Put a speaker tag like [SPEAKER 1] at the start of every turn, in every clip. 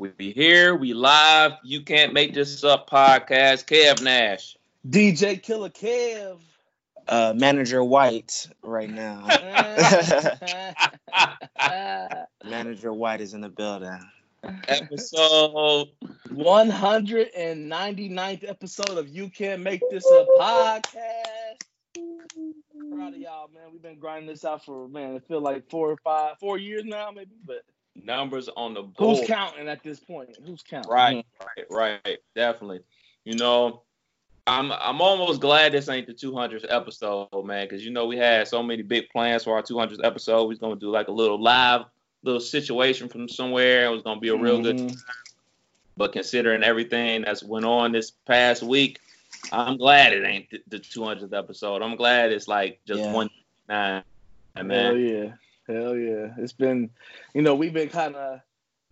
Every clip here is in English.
[SPEAKER 1] We be here, we live. You can't make this up podcast. Kev Nash.
[SPEAKER 2] DJ Killer Kev.
[SPEAKER 3] Uh, Manager White right now. Manager White is in the building.
[SPEAKER 1] Episode
[SPEAKER 2] 199th episode of You Can't Make This a Podcast. Proud of y'all, man. We've been grinding this out for man, it feel like four or five, four years now, maybe. But
[SPEAKER 1] numbers on the board.
[SPEAKER 2] Who's counting at this point? Who's counting?
[SPEAKER 1] Right, right, right. Definitely. You know, I'm I'm almost glad this ain't the 200th episode, man, because you know we had so many big plans for our 200th episode. We're gonna do like a little live little situation from somewhere. It was gonna be a real mm-hmm. good time. But considering everything that's went on this past week, I'm glad it ain't the 200th episode. I'm glad it's like just yeah. one nine.
[SPEAKER 2] Man. Hell yeah. Hell yeah. It's been, you know, we've been kind of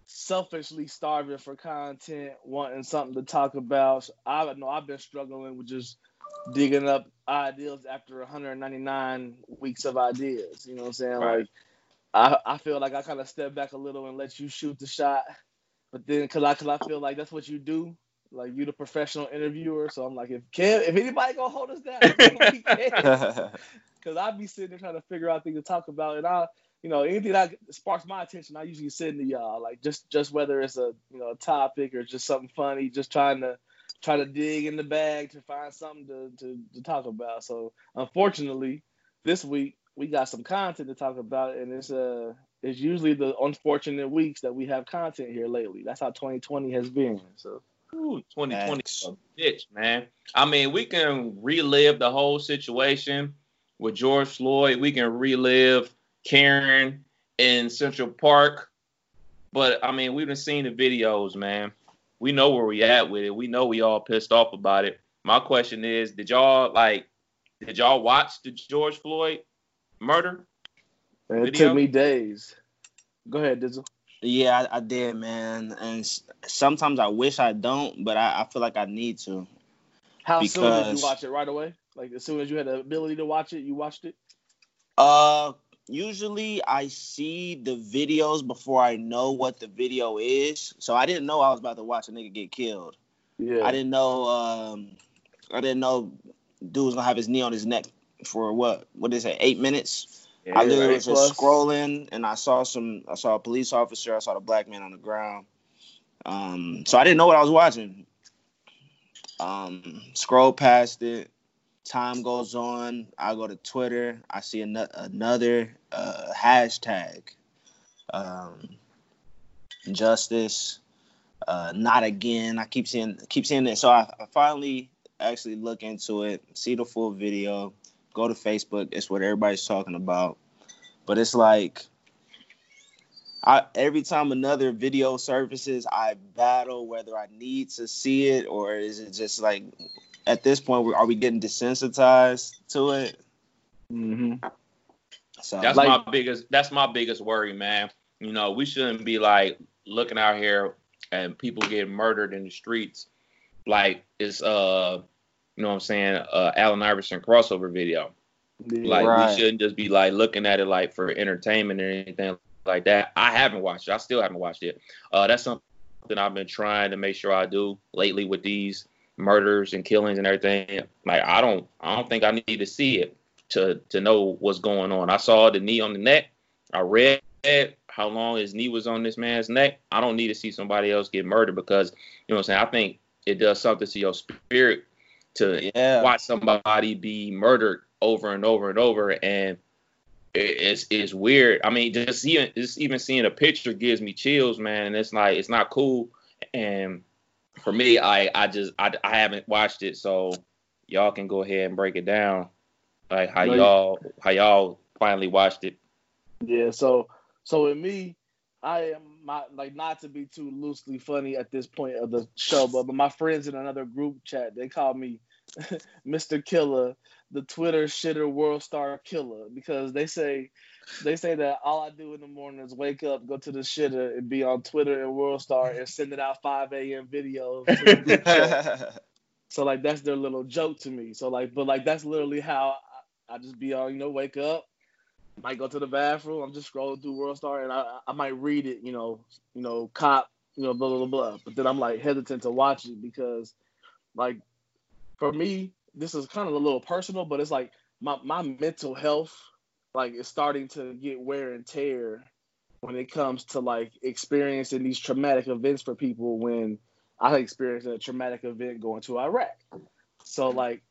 [SPEAKER 2] selfishly starving for content, wanting something to talk about. I know I've been struggling with just digging up ideas after 199 weeks of ideas. You know what I'm saying? Right. Like, I, I feel like I kind of step back a little and let you shoot the shot. But then, cause I, cause I feel like that's what you do. Like you, the professional interviewer. So I'm like, if Kev, if anybody gonna hold us down, because I'd be sitting there trying to figure out things to talk about, and I, you know, anything that sparks my attention, I usually send to y'all. Like just just whether it's a you know a topic or just something funny, just trying to try to dig in the bag to find something to, to, to talk about. So unfortunately, this week we got some content to talk about, and it's uh it's usually the unfortunate weeks that we have content here lately. That's how 2020 has been. So.
[SPEAKER 1] Ooh, 2020 bitch, man. I mean, we can relive the whole situation with George Floyd. We can relive Karen in Central Park. But I mean, we've been seeing the videos, man. We know where we at with it. We know we all pissed off about it. My question is, did y'all like did y'all watch the George Floyd murder?
[SPEAKER 2] it video? took me days. Go ahead, Dizzle.
[SPEAKER 3] Yeah, I, I, did, man. And sometimes I wish I don't, but I, I feel like I need to.
[SPEAKER 2] How because, soon did you watch it? Right away? Like as soon as you had the ability to watch it, you watched it?
[SPEAKER 3] Uh, usually I see the videos before I know what the video is. So I didn't know I was about to watch a nigga get killed. Yeah. I didn't know um I didn't know dude was gonna have his knee on his neck for what what is it, eight minutes? Yeah, I literally was just scrolling and I saw some I saw a police officer, I saw the black man on the ground. Um so I didn't know what I was watching. Um scroll past it time goes on, I go to Twitter, I see an- another uh, hashtag, um, justice, uh, not again. I keep seeing keep seeing it, so I, I, finally actually look into it, see the full video, go to Facebook. It's what everybody's talking about, but it's like. I, every time another video surfaces, I battle whether I need to see it or is it just like at this point, are we getting desensitized to it?
[SPEAKER 1] Mm-hmm. So that's like, my biggest. That's my biggest worry, man. You know, we shouldn't be like looking out here and people getting murdered in the streets, like it's uh, you know what I'm saying, uh, Allen Iverson crossover video. Like right. we shouldn't just be like looking at it like for entertainment or anything like that. I haven't watched it. I still haven't watched it. Uh, that's something I've been trying to make sure I do lately with these murders and killings and everything. Like I don't I don't think I need to see it to to know what's going on. I saw the knee on the neck. I read how long his knee was on this man's neck. I don't need to see somebody else get murdered because you know what I'm saying. I think it does something to your spirit to yeah. watch somebody be murdered over and over and over and it's it's weird. I mean, just even just even seeing a picture gives me chills, man. And it's like it's not cool. And for me, I I just I, I haven't watched it, so y'all can go ahead and break it down, like how y'all how y'all finally watched it.
[SPEAKER 2] Yeah, so so with me, I am my like not to be too loosely funny at this point of the show, but, but my friends in another group chat they call me Mr. Killer, the Twitter shitter world star killer because they say they say that all I do in the morning is wake up, go to the shitter, and be on Twitter and World Star and sending out 5 a.m. videos. so like that's their little joke to me. So like, but like that's literally how I, I, just be on. You know, wake up, might go to the bathroom. I'm just scrolling through Worldstar and I I might read it. You know, you know, cop you know, blah blah blah. But then I'm like hesitant to watch it because, like, for me, this is kind of a little personal, but it's like my my mental health, like, is starting to get wear and tear when it comes to like experiencing these traumatic events for people when I experienced a traumatic event going to Iraq. So like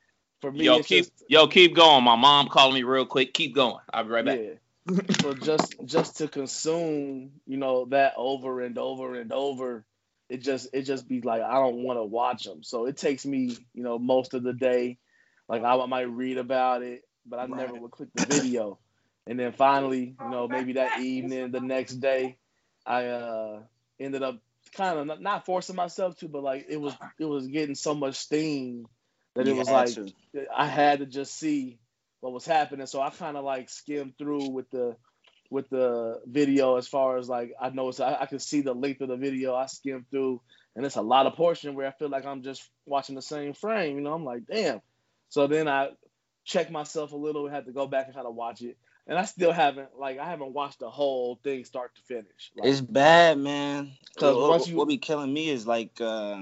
[SPEAKER 2] for me,
[SPEAKER 1] yo keep
[SPEAKER 2] just,
[SPEAKER 1] yo keep going. My mom calling me real quick. Keep going. I'll be right back.
[SPEAKER 2] Yeah. so just just to consume, you know, that over and over and over, it just it just be like I don't want to watch them. So it takes me, you know, most of the day. Like I might read about it, but I right. never would click the video. And then finally, you know, maybe that evening, the next day, I uh, ended up kind of not forcing myself to, but like it was it was getting so much steam that it was like to. I had to just see what was happening. So I kind of like skimmed through with the with the video as far as like I know it's I, I can see the length of the video. I skimmed through, and it's a lot of portion where I feel like I'm just watching the same frame. You know, I'm like, damn. So then I checked myself a little, had to go back and kind of watch it and I still haven't like I haven't watched the whole thing start to finish.
[SPEAKER 3] Like, it's bad, man. Because what, you what be killing me is like uh,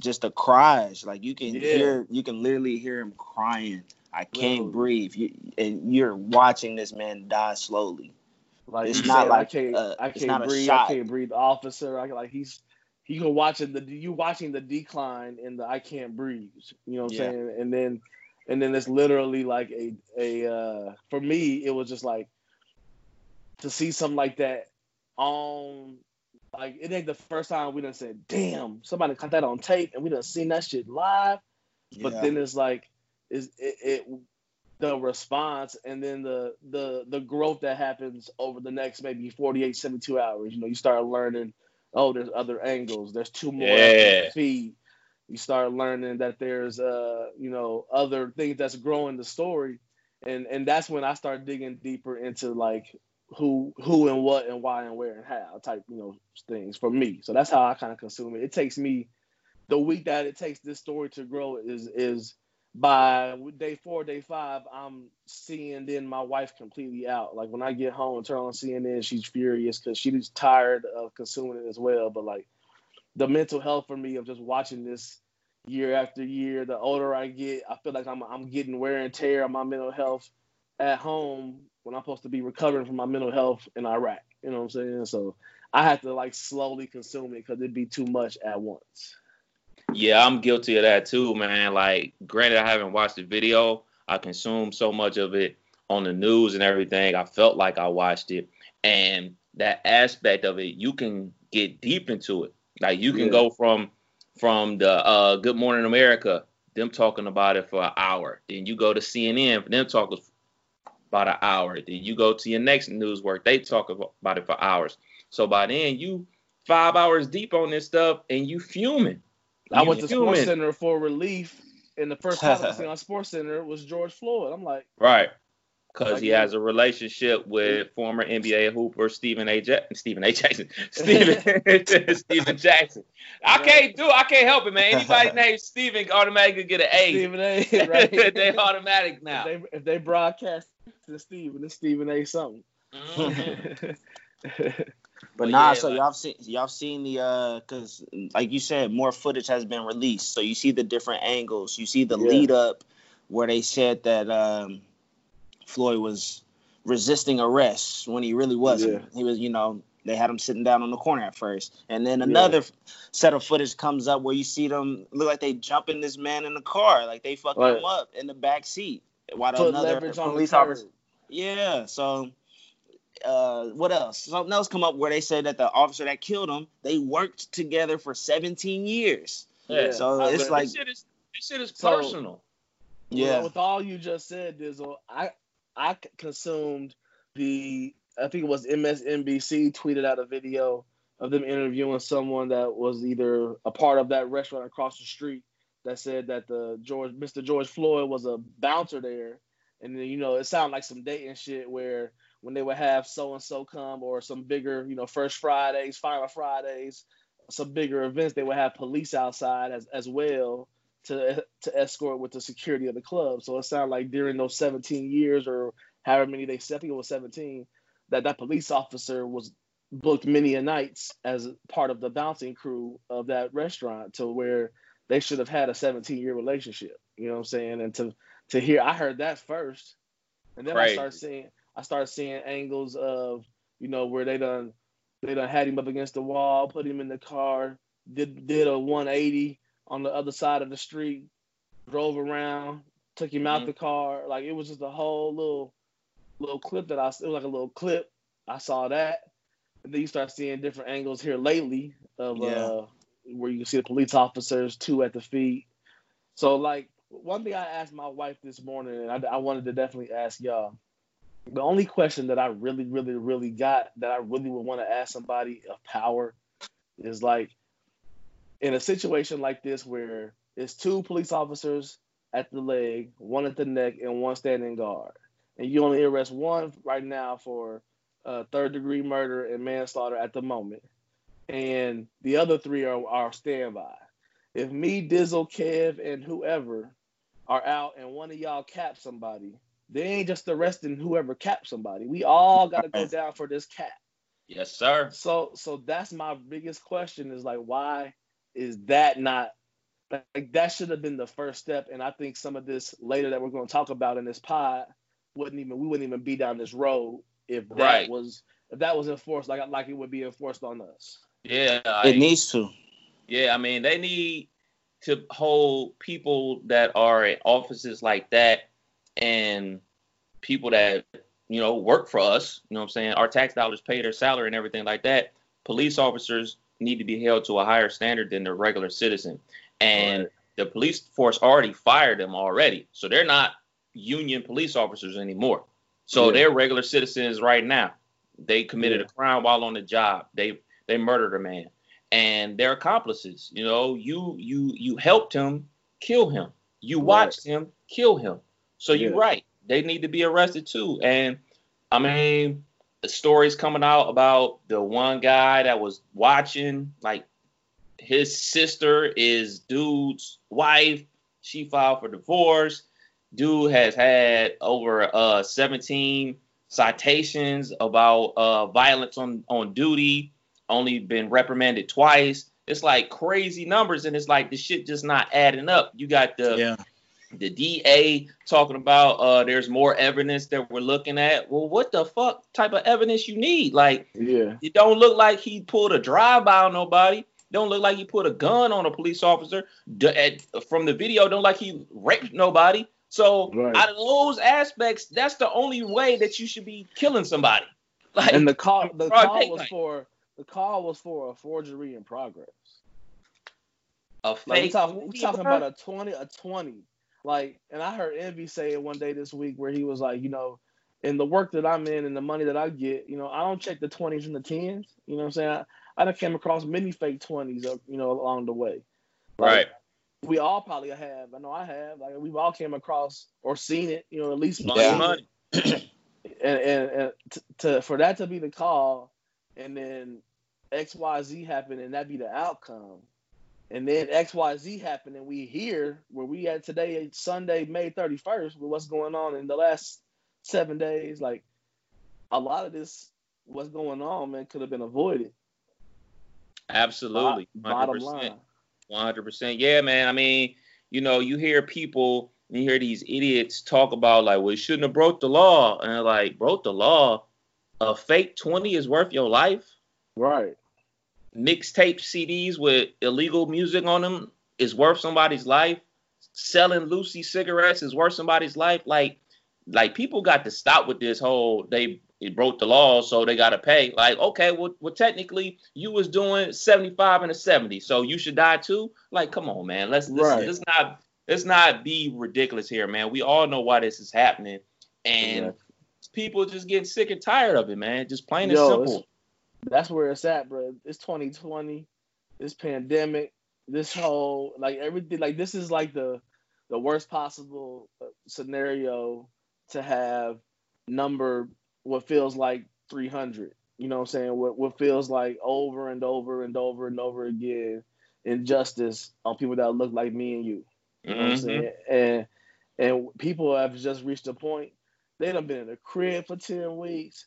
[SPEAKER 3] just the cries. Like you can yeah. hear, you can literally hear him crying. I can't breathe. You, and you're watching this man die slowly.
[SPEAKER 2] Like it's not like I can't, uh, I can't breathe. I can't breathe. Officer, I like he's he can watching the you watching the decline in the I can't breathe. You know what I'm yeah. saying? And then and then it's literally like a a uh, for me it was just like to see something like that on like it ain't the first time we done said damn somebody caught that on tape and we done seen that shit live yeah. but then it's like is it, it, the response and then the the the growth that happens over the next maybe 48 72 hours you know you start learning oh there's other angles there's two more yeah. feed you start learning that there's uh you know other things that's growing the story and and that's when i start digging deeper into like who who and what and why and where and how type you know things for me so that's how i kind of consume it it takes me the week that it takes this story to grow is is by day four, day five, I'm seeing then my wife completely out. Like when I get home and turn on CNN, she's furious because she's tired of consuming it as well. But like the mental health for me of just watching this year after year. The older I get, I feel like I'm I'm getting wear and tear on my mental health at home when I'm supposed to be recovering from my mental health in Iraq. You know what I'm saying? So I have to like slowly consume it because it'd be too much at once.
[SPEAKER 1] Yeah, I'm guilty of that too, man. Like, granted, I haven't watched the video. I consumed so much of it on the news and everything. I felt like I watched it, and that aspect of it, you can get deep into it. Like you can yeah. go from from the uh, Good Morning America, them talking about it for an hour. Then you go to CNN for them talking about an hour. Then you go to your next news work, they talk about it for hours. So by then you five hours deep on this stuff and you fuming.
[SPEAKER 2] I went to SportsCenter for relief, and the first time I was on SportsCenter was George Floyd. I'm like,
[SPEAKER 1] right because he has a relationship with former NBA hooper Stephen A. Ja- Stephen A. Jackson, Stephen Stephen Jackson. I can't do. I can't help it, man. Anybody named Stephen automatically get an A. Stephen A. Right? they automatic now.
[SPEAKER 2] If they, if they broadcast to Stephen, it's Stephen A. Something. Mm-hmm.
[SPEAKER 3] But, nah, yeah, so like, y'all seen y'all seen the uh, cause like you said, more footage has been released. So you see the different angles. You see the yeah. lead up where they said that um, Floyd was resisting arrest when he really wasn't. Yeah. He was, you know, they had him sitting down on the corner at first, and then another yeah. set of footage comes up where you see them look like they jumping this man in the car, like they fucking right. him up in the back seat while Put another police officer. Yeah, so. Uh, what else? Something else come up where they said that the officer that killed him, they worked together for 17 years. Yeah. So I it's like
[SPEAKER 1] this shit is, this shit is personal.
[SPEAKER 2] yeah. with all you just said, Dizzle, I I consumed the I think it was MSNBC tweeted out a video of them interviewing someone that was either a part of that restaurant across the street that said that the George Mr. George Floyd was a bouncer there. And then, you know, it sounded like some dating shit where when they would have so and so come or some bigger, you know, first Fridays, final Fridays, some bigger events, they would have police outside as, as well to to escort with the security of the club. So it sounded like during those 17 years or however many they said, I think it was 17, that that police officer was booked many a nights as part of the bouncing crew of that restaurant to where they should have had a 17 year relationship. You know what I'm saying? And to to hear, I heard that first, and then Crazy. I started seeing I started seeing angles of you know where they done they done had him up against the wall, put him in the car, did did a 180 on the other side of the street, drove around, took him mm-hmm. out the car. Like it was just a whole little little clip that I it was like a little clip. I saw that. And then you start seeing different angles here lately of yeah. uh where you can see the police officers, two at the feet. So like one thing I asked my wife this morning, and I, I wanted to definitely ask y'all. The only question that I really, really, really got that I really would want to ask somebody of power is like, in a situation like this where it's two police officers at the leg, one at the neck, and one standing guard, and you only arrest one right now for uh, third degree murder and manslaughter at the moment, and the other three are, are standby. If me, Dizzle, Kev, and whoever are out and one of y'all cap somebody, they ain't just arresting whoever capped somebody. We all got to go down for this cap.
[SPEAKER 1] Yes, sir.
[SPEAKER 2] So, so that's my biggest question: is like, why is that not like that? Should have been the first step. And I think some of this later that we're going to talk about in this pod wouldn't even we wouldn't even be down this road if that right. was if that was enforced like like it would be enforced on us.
[SPEAKER 1] Yeah,
[SPEAKER 3] I, it needs to.
[SPEAKER 1] Yeah, I mean they need to hold people that are in offices like that and people that you know work for us you know what i'm saying our tax dollars pay their salary and everything like that police officers need to be held to a higher standard than the regular citizen and right. the police force already fired them already so they're not union police officers anymore so yeah. they're regular citizens right now they committed yeah. a crime while on the job they they murdered a man and their accomplices. You know, you you you helped him kill him. You watched right. him kill him. So yeah. you're right. They need to be arrested too. And I mean, stories coming out about the one guy that was watching, like his sister is dude's wife. She filed for divorce. Dude has had over uh 17 citations about uh violence on on duty only been reprimanded twice. It's like crazy numbers, and it's like the shit just not adding up. You got the yeah. The DA talking about uh there's more evidence that we're looking at. Well, what the fuck type of evidence you need? Like,
[SPEAKER 2] yeah,
[SPEAKER 1] it don't look like he pulled a drive by on nobody. Don't look like he put a gun on a police officer. from the video, don't like he raped nobody. So right. out of those aspects, that's the only way that you should be killing somebody.
[SPEAKER 2] Like, and the call, the call was for the call was for a forgery in progress.
[SPEAKER 1] A fake. Like,
[SPEAKER 2] we talk, we talking about a twenty, a twenty. Like, and I heard Envy say it one day this week where he was like, you know, in the work that I'm in and the money that I get, you know, I don't check the twenties and the tens. You know what I'm saying? I, I done came across many fake twenties, you know, along the way.
[SPEAKER 1] Like, right.
[SPEAKER 2] We all probably have. I know I have. Like we've all came across or seen it. You know, at least
[SPEAKER 1] yeah. money.
[SPEAKER 2] and and, and to, to for that to be the call, and then XYZ happen and that be the outcome. And then XYZ happened, and we hear where we at today, Sunday, May 31st, with what's going on in the last seven days. Like a lot of this, what's going on, man, could have been avoided.
[SPEAKER 1] Absolutely. 100%. Bottom line. 100%. Yeah, man. I mean, you know, you hear people, you hear these idiots talk about, like, well, you shouldn't have broke the law. And like, broke the law? A fake 20 is worth your life?
[SPEAKER 2] Right.
[SPEAKER 1] Mixtape CDs with illegal music on them is worth somebody's life. Selling loosie cigarettes is worth somebody's life. Like, like people got to stop with this whole they broke the law, so they got to pay. Like, okay, well, well, technically you was doing 75 and a 70, so you should die too. Like, come on, man. Let's let's, right. let's not let's not be ridiculous here, man. We all know why this is happening, and yeah. people just getting sick and tired of it, man. Just plain and simple
[SPEAKER 2] that's where it's at, bro. It's 2020, this pandemic, this whole like everything. Like this is like the the worst possible uh, scenario to have number what feels like 300. You know what I'm saying? What what feels like over and over and over and over again injustice on people that look like me and you. You know mm-hmm. what I'm mm-hmm. saying? And and people have just reached a point. They done been in the crib for 10 weeks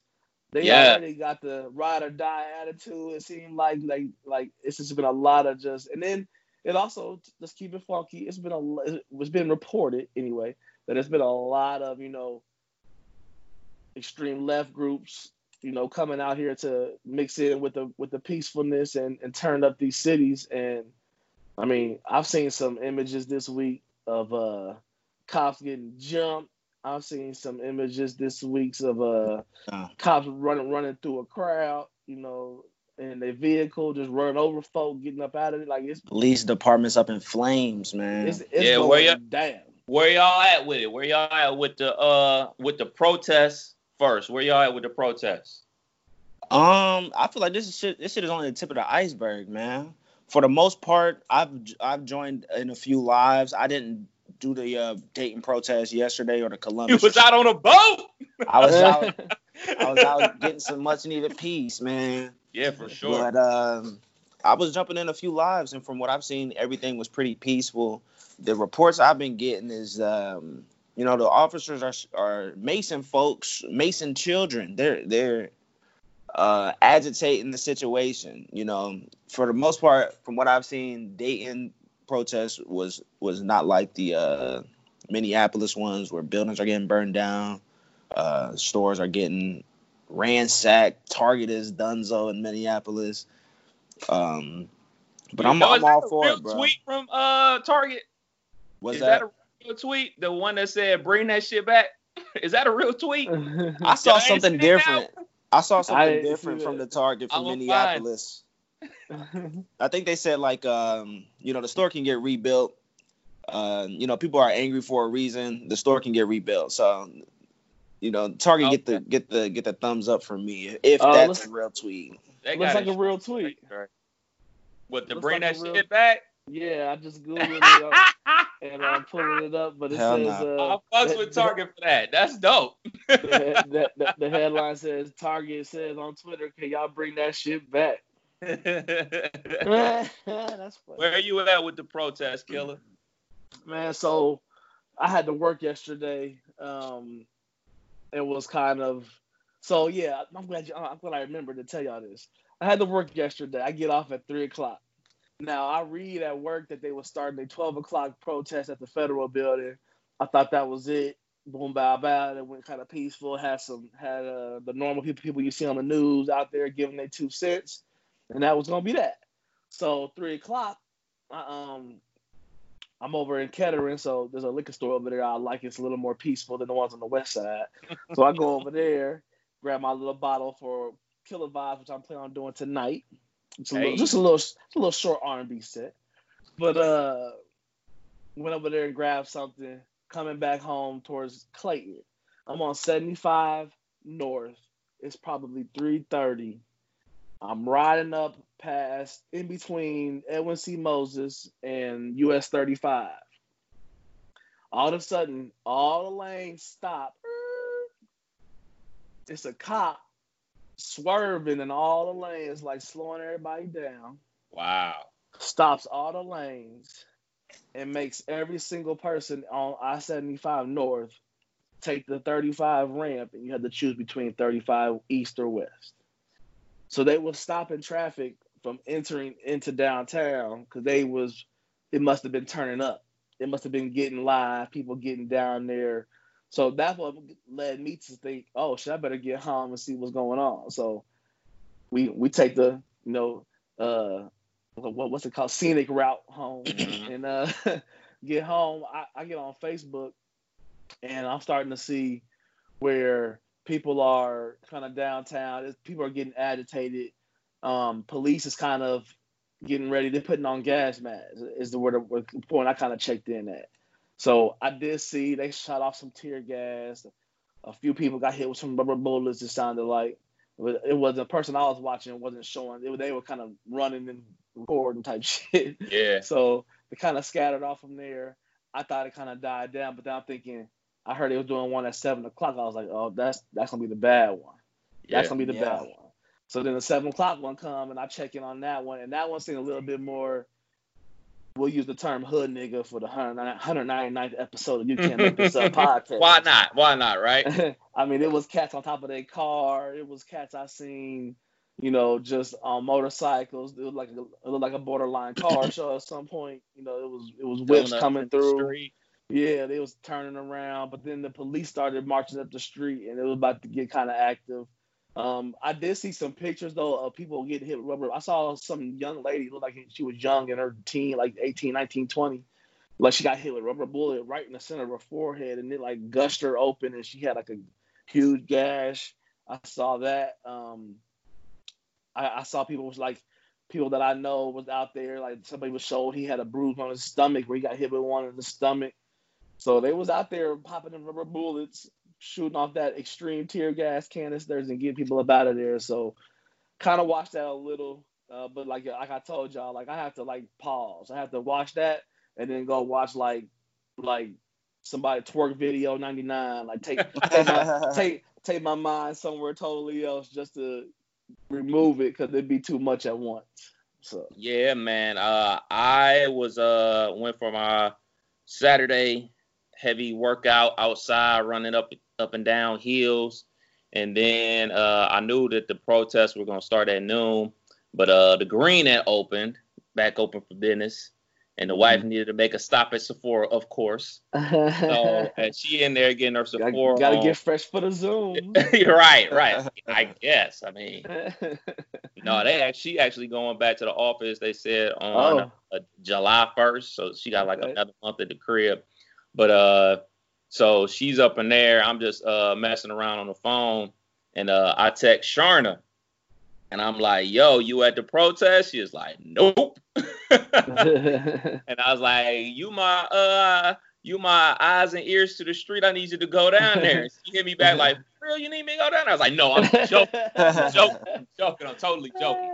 [SPEAKER 2] They yeah. already got the ride or die attitude. It seemed like like like it's just been a lot of just and then it also let's keep it funky. It's been a it's been reported anyway that it's been a lot of you know extreme left groups you know coming out here to mix in with the with the peacefulness and and turn up these cities and I mean I've seen some images this week of uh cops getting jumped I've seen some images this week of uh, uh, cops running running through a crowd, you know, in their vehicle, just running over folk, getting up out of it. Like it's
[SPEAKER 3] police departments up in flames, man.
[SPEAKER 1] It's, it's yeah, where y'all down. Where y'all at with it? Where y'all at with the uh with the protests first? Where y'all at with the protests?
[SPEAKER 3] Um, I feel like this is shit. This shit is only the tip of the iceberg, man. For the most part, I've I've joined in a few lives. I didn't do the uh, Dayton protest yesterday or the Columbus.
[SPEAKER 1] You was out on a boat.
[SPEAKER 3] I was out. I was out getting some much needed peace, man.
[SPEAKER 1] Yeah, for sure.
[SPEAKER 3] But um, I was jumping in a few lives, and from what I've seen, everything was pretty peaceful. The reports I've been getting is, um, you know, the officers are are Mason folks, Mason children. They're they're uh, agitating the situation. You know, for the most part, from what I've seen, Dayton protest was was not like the uh, Minneapolis ones where buildings are getting burned down, uh, stores are getting ransacked. Target is Dunzo in Minneapolis. Um, but I'm, I'm all for it, bro.
[SPEAKER 1] Tweet from uh Target.
[SPEAKER 3] Was is that? that
[SPEAKER 1] a real tweet? The one that said "Bring that shit back." Is that a real tweet?
[SPEAKER 3] I saw something different. I saw something different from the Target from Minneapolis. I think they said like um, you know the store can get rebuilt. Uh, you know people are angry for a reason. The store can get rebuilt. So you know Target okay. get the get the get the thumbs up for me if uh, that's a real tweet.
[SPEAKER 2] That looks like a real tweet.
[SPEAKER 1] What to bring like that real... shit back?
[SPEAKER 2] Yeah, I just googled it up and I'm pulling it up, but it Hell says.
[SPEAKER 1] Uh, I'll fuck with Target for that. That's dope.
[SPEAKER 2] the, the, the, the, headline says Target says on Twitter, "Can y'all bring that shit back?"
[SPEAKER 1] Where are you at with the protest, killer?
[SPEAKER 2] Man, so I had to work yesterday. Um, it was kind of so yeah. I'm glad you, I'm glad I remember to tell y'all this. I had to work yesterday. I get off at three o'clock. Now I read at work that they were starting a twelve o'clock protest at the federal building. I thought that was it. Boom, bow, bow. It went kind of peaceful. Had some had uh, the normal people people you see on the news out there giving their two cents and that was gonna be that. So three o'clock, um, I'm over in Kettering, so there's a liquor store over there. I like it's a little more peaceful than the ones on the west side. so I go over there, grab my little bottle for Killer Vibes, which I'm planning on doing tonight. It's a hey. little, just a little, a little short R&B set. But uh, went over there and grabbed something. Coming back home towards Clayton, I'm on 75 North. It's probably 3:30 I'm riding up past in between Edwin C. Moses and US 35. All of a sudden, all the lanes stop. It's a cop swerving in all the lanes, like slowing everybody down.
[SPEAKER 1] Wow.
[SPEAKER 2] Stops all the lanes and makes every single person on I 75 North take the 35 ramp, and you have to choose between 35 East or West. So they were stopping traffic from entering into downtown because they was it must have been turning up. It must have been getting live, people getting down there. So that's what led me to think, oh, shit, I better get home and see what's going on? So we we take the you know uh what, what's it called scenic route home mm-hmm. and uh get home. I, I get on Facebook and I'm starting to see where people are kind of downtown. People are getting agitated. Um, police is kind of getting ready. They're putting on gas masks. Is the word the point I kind of checked in at. So I did see they shot off some tear gas. A few people got hit with some rubber bullets. It sounded like it was the person I was watching wasn't showing. It, they were kind of running and recording type shit.
[SPEAKER 1] Yeah.
[SPEAKER 2] So they kind of scattered off from there. I thought it kind of died down, but then I'm thinking I heard they was doing one at seven o'clock. I was like, oh, that's that's gonna be the bad one. Yeah, that's gonna be the yeah. bad one. So then the seven o'clock one come and I check in on that one, and that one seemed a little bit more we'll use the term hood nigga for the 199th episode of You Can't Make This Up podcast.
[SPEAKER 1] Why not? Why not, right?
[SPEAKER 2] I mean, it was cats on top of their car. It was cats I seen, you know, just on motorcycles. It was like a, it looked like a borderline car show at some point. You know, it was it was whips coming through. Yeah, they was turning around, but then the police started marching up the street, and it was about to get kind of active. Um, I did see some pictures though of people getting hit with rubber. I saw some young lady look like she was young in her teen, like 18, 19, 20. Like she got hit with rubber bullet right in the center of her forehead, and it like gushed her open, and she had like a huge gash. I saw that. Um, I, I saw people was like people that I know was out there. Like somebody was showed he had a bruise on his stomach where he got hit with one in the stomach. So they was out there popping them rubber bullets shooting off that extreme tear gas canisters and getting people up out of there. So kind of watch that a little. Uh, but like like I told y'all, like I have to like pause. I have to watch that and then go watch like like somebody twerk video 99. Like take take my, take take my mind somewhere totally else just to remove it because it'd be too much at once. So
[SPEAKER 1] yeah, man. Uh, I was uh went for my Saturday heavy workout outside, running up up and down hills. And then uh, I knew that the protests were going to start at noon, but uh, the Greene had opened, back open for business. And the mm-hmm. wife needed to make a stop at Sephora, of course. so, and she in there getting her Sephora.
[SPEAKER 2] Got to get fresh for the Zoom.
[SPEAKER 1] right, right. I guess. I mean, no, they actually actually going back to the office. They said on oh. a July first, so she got like okay. another month at the crib. But uh, so she's up in there. I'm just uh, messing around on the phone, and uh, I text Sharna, and I'm like, "Yo, you at the protest?" She's like, "Nope." and I was like, "You my uh, you my eyes and ears to the street. I need you to go down there." She hit me back like, "Real, you need me to go down?" There? I was like, "No, I'm joking. I'm joking. I'm joking. I'm totally joking."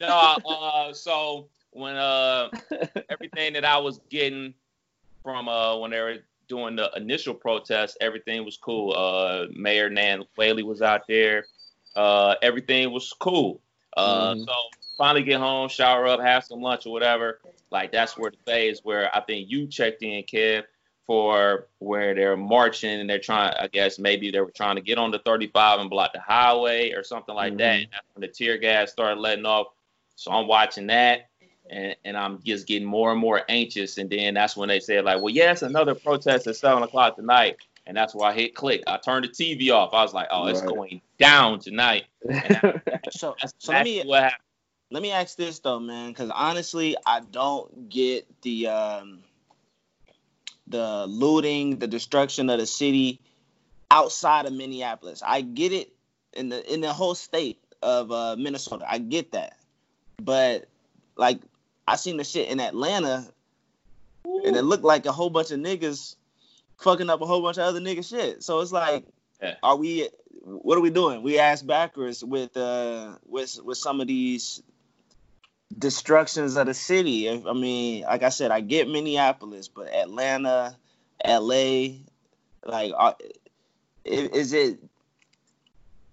[SPEAKER 1] No, uh, so when uh everything that I was getting from uh when they were doing the initial protest, everything was cool. Uh, Mayor Nan Whaley was out there. Uh, everything was cool. Uh, mm. So finally get home, shower up, have some lunch or whatever. Like that's where the phase where I think you checked in, Kev, for where they're marching and they're trying. I guess maybe they were trying to get on the 35 and block the highway or something like mm-hmm. that. And that's when the tear gas started letting off. So I'm watching that and, and I'm just getting more and more anxious. And then that's when they said like, well, yes, yeah, another protest at seven o'clock tonight. And that's why I hit click. I turned the TV off. I was like, oh, it's going down tonight.
[SPEAKER 3] so, so let me let me ask this though, man, because honestly, I don't get the um, the looting, the destruction of the city outside of Minneapolis. I get it in the in the whole state of uh, Minnesota. I get that, but like I seen the shit in Atlanta, Ooh. and it looked like a whole bunch of niggas fucking up a whole bunch of other nigga shit. So it's like, yeah. are we? What are we doing? We ass backwards with uh with with some of these destructions of the city. I mean, like I said, I get Minneapolis, but Atlanta, L.A., like, are, is it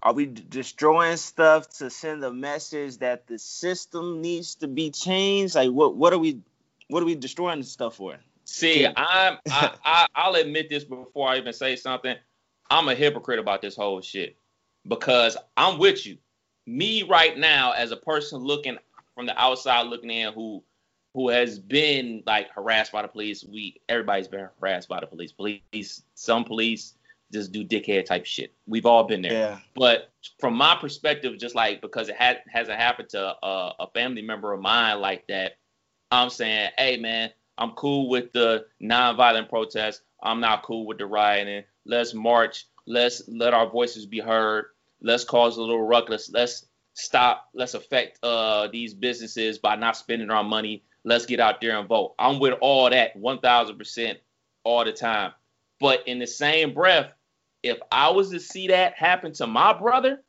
[SPEAKER 3] are we destroying stuff to send a message that the system needs to be changed? Like, what what are we what are we destroying stuff for?
[SPEAKER 1] See, I'm I, I I'll admit this before I even say something. I'm a hypocrite about this whole shit because I'm with you. Me right now, as a person looking from the outside looking in, who who has been like harassed by the police. We everybody's been harassed by the police. Police, some police just do dickhead type shit. We've all been there. Yeah. But from my perspective, just like because it had hasn't happened to a, a family member of mine like that, I'm saying, hey man, I'm cool with the nonviolent protest. I'm not cool with the rioting. Let's march. Let's let our voices be heard. Let's cause a little ruckus. Let's stop. Let's affect uh, these businesses by not spending our money. Let's get out there and vote. I'm with all that 1,000% all the time. But in the same breath, if I was to see that happen to my brother,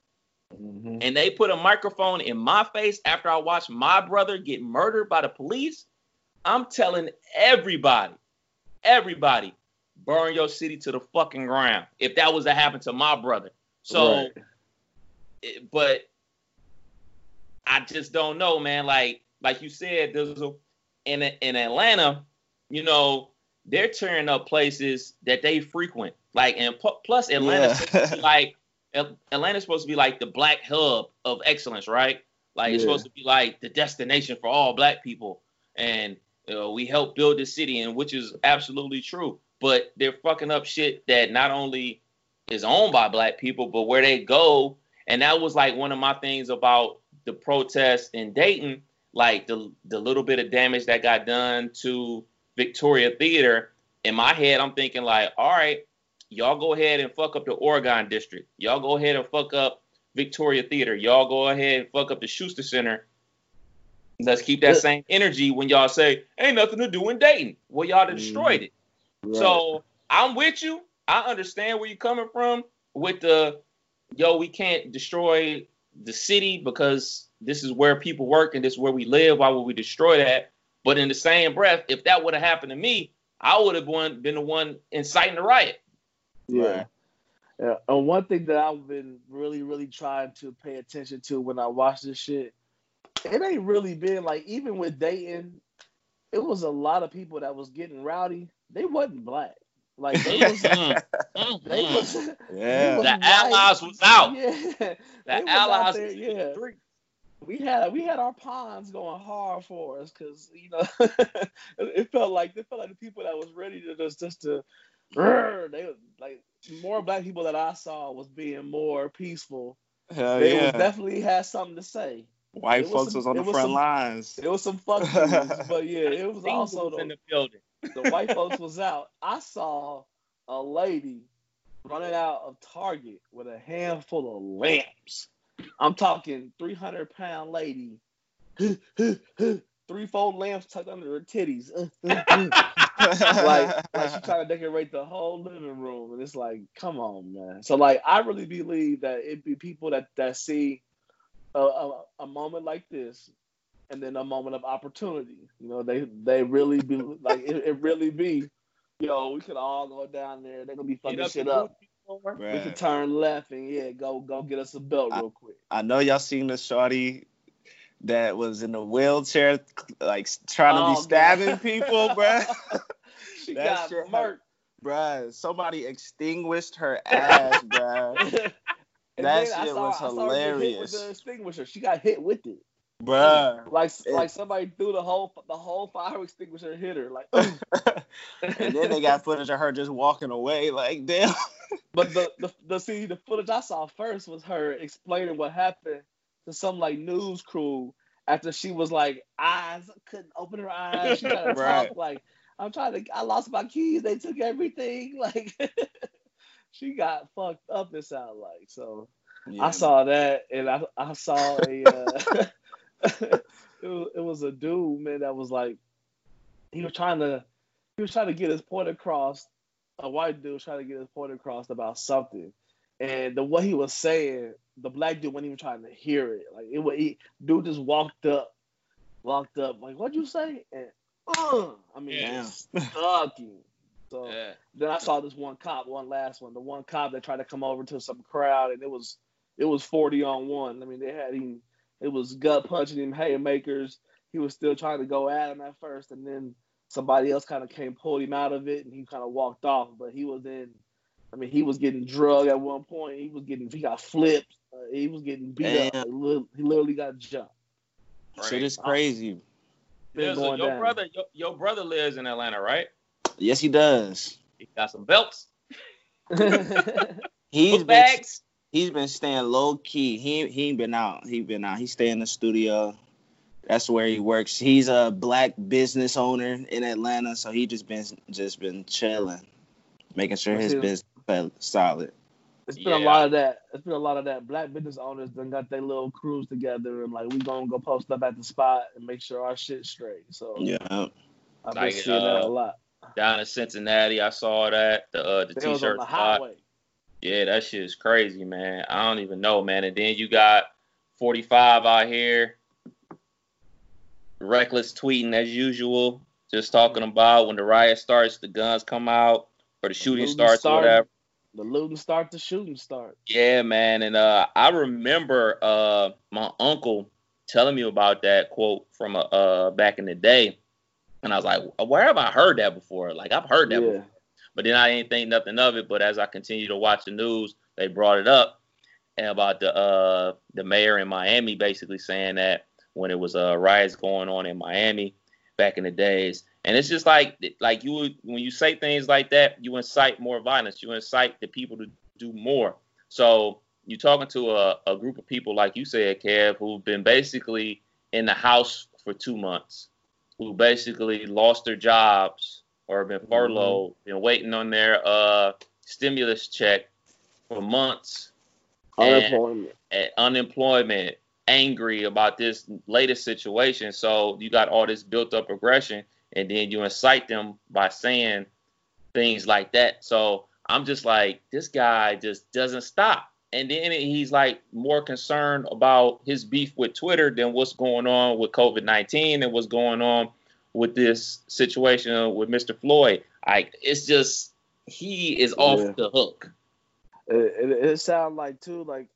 [SPEAKER 1] mm-hmm. and they put a microphone in my face after I watched my brother get murdered by the police, I'm telling everybody, everybody, burn your city to the fucking ground. If that was to happen to my brother, so, right. but I just don't know, man. Like, like you said, there's a in in Atlanta, you know, they're tearing up places that they frequent. Like and plus Atlanta's yeah. like Atlanta's supposed to be like the black hub of excellence, right? Like yeah. it's supposed to be like the destination for all black people, and know, we help build the city, and which is absolutely true. But they're fucking up shit that not only is owned by black people, but where they go, and that was like one of my things about the protest in Dayton, like the the little bit of damage that got done to Victoria Theater. In my head, I'm thinking like, all right, y'all go ahead and fuck up the Oregon district. Y'all go ahead and fuck up Victoria Theater. Y'all go ahead and fuck up the Schuster Center. Let's keep that same energy when y'all say ain't nothing to do in Dayton. Well, y'all mm-hmm. destroyed it. Right. So I'm with you. I understand where you're coming from with the yo, we can't destroy the city because this is where people work and this is where we live. Why would we destroy that? But in the same breath, if that would have happened to me, I would have been the one inciting the riot.
[SPEAKER 2] Yeah. Right. Yeah. And one thing that I've been really, really trying to pay attention to when I watch this shit, it ain't really been like even with Dayton, it was a lot of people that was getting rowdy. They wasn't black. Like they was,
[SPEAKER 1] they was yeah. Was the white. allies was out. Yeah. The allies
[SPEAKER 2] there, yeah. We had we had our pawns going hard for us because you know it felt like it felt like the people that was ready to just just to they like more black people that I saw was being more peaceful. Hell they yeah. definitely had something to say.
[SPEAKER 3] White folks was, some, was on the front some, lines.
[SPEAKER 2] It was some fuck but yeah, it was also the, in the building. the white folks was out. I saw a lady running out of Target with a handful of lamps. I'm talking 300 pound lady three fold lamps tucked under her titties. like, like she's trying to decorate the whole living room, and it's like, come on, man. So like, I really believe that it be people that that see a, a, a moment like this, and then a moment of opportunity. You know, they they really be like it, it really be. Yo, we could all go down there. They're gonna be fucking shit up. Right. We can turn left and yeah, go go get us a belt real quick.
[SPEAKER 3] I know y'all seen the shorty that was in the wheelchair, like trying oh, to be oh, stabbing God. people, bro.
[SPEAKER 2] she that got shit, murked.
[SPEAKER 3] Bruh, somebody extinguished her ass, bruh. that shit saw, was hilarious.
[SPEAKER 2] the extinguisher. She got hit with it.
[SPEAKER 3] Bruh.
[SPEAKER 2] Like it, like somebody threw the whole the whole fire extinguisher hit her. Like
[SPEAKER 3] And then they got footage of her just walking away, like damn.
[SPEAKER 2] But the, the the see the footage I saw first was her explaining what happened to some like news crew after she was like eyes couldn't open her eyes. She tried to right. talk like I'm trying to. I lost my keys. They took everything. Like she got fucked up. It sounded like so. Yeah. I saw that and I I saw a. Uh, it, was, it was a dude man that was like he was trying to he was trying to get his point across. A white dude was trying to get his point across about something, and the what he was saying the black dude wasn't even trying to hear it. Like it, he, dude just walked up, walked up, like what'd you say? And uh, I mean, yeah. talking. So yeah. then I saw this one cop, one last one, the one cop that tried to come over to some crowd, and it was it was forty on one. I mean, they had him. It was gut punching him, haymakers. He was still trying to go at him at first, and then somebody else kind of came, pulled him out of it, and he kind of walked off. But he was in. I mean, he was getting drugged at one point. He was getting, he got flipped. Uh, he was getting beat Damn. up. He literally got jumped.
[SPEAKER 3] Right. Shit is crazy.
[SPEAKER 1] Yeah, so your down. brother, your, your, brother lives in Atlanta, right?
[SPEAKER 3] Yes, he does.
[SPEAKER 1] He got some belts.
[SPEAKER 3] he's been, he's been staying low key. He he ain't been out. He been out. He stay in the studio. That's where he works. He's a black business owner in Atlanta, so he just been just been chilling, making sure his business solid.
[SPEAKER 2] It's been yeah. a lot of that. It's been a lot of that. Black business owners then got their little crews together and like we gonna go post up at the spot and make sure our shit's straight. So
[SPEAKER 3] yeah,
[SPEAKER 2] I've been like, seeing uh, that a lot.
[SPEAKER 1] Down in Cincinnati, I saw that the uh, the t-shirt the spot. Yeah, that shit is crazy, man. I don't even know, man. And then you got 45 out here, reckless tweeting as usual, just talking about when the riot starts, the guns come out or the shooting starts, or whatever
[SPEAKER 2] the looting start, the shooting start.
[SPEAKER 1] Yeah, man, and uh, I remember uh, my uncle telling me about that quote from uh, uh back in the day, And I was like, where have I heard that before? Like I've heard that yeah. before. But then I didn't think nothing of it. But as I continue to watch the news, they brought it up and about the uh the mayor in Miami basically saying that when it was uh riots going on in Miami back in the days. And it's just like like you when you say things like that, you incite more violence. You incite the people to do more. So you're talking to a, a group of people like you said, Kev, who've been basically in the house for two months, who basically lost their jobs or been mm-hmm. furloughed, mm-hmm. been waiting on their uh stimulus check for months. Unemployment. And, and unemployment angry about this latest situation. So you got all this built up aggression, and then you incite them by saying things like that. So I'm just like, this guy just doesn't stop. And then he's like more concerned about his beef with Twitter than what's going on with COVID 19 and what's going on with this situation with Mr. Floyd. Like, it's just, he is off yeah. the hook.
[SPEAKER 2] It, it, it sounds like, too, like,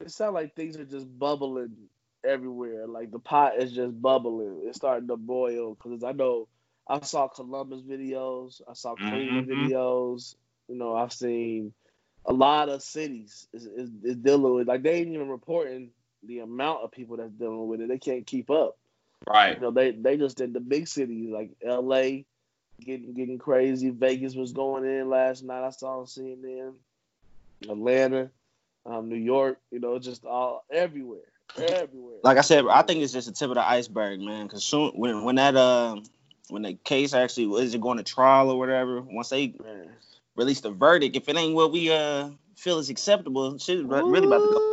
[SPEAKER 2] it sounds like things are just bubbling everywhere. Like the pot is just bubbling. It's starting to boil because I know I saw Columbus videos, I saw Cleveland mm-hmm. videos. You know, I've seen a lot of cities is, is, is, dealing with like they ain't even reporting the amount of people that's dealing with it. They can't keep up.
[SPEAKER 1] Right.
[SPEAKER 2] You know, they they just in the big cities like L.A. getting getting crazy. Vegas was going in last night. I saw on CNN. Atlanta um, New York, you know, just all everywhere, everywhere.
[SPEAKER 3] Like I said, I think it's just the tip of the iceberg, man. Because soon when when that uh, when the case actually is it going to trial or whatever, once they man. release the verdict, if it ain't what we uh feel is acceptable, shit really about to go.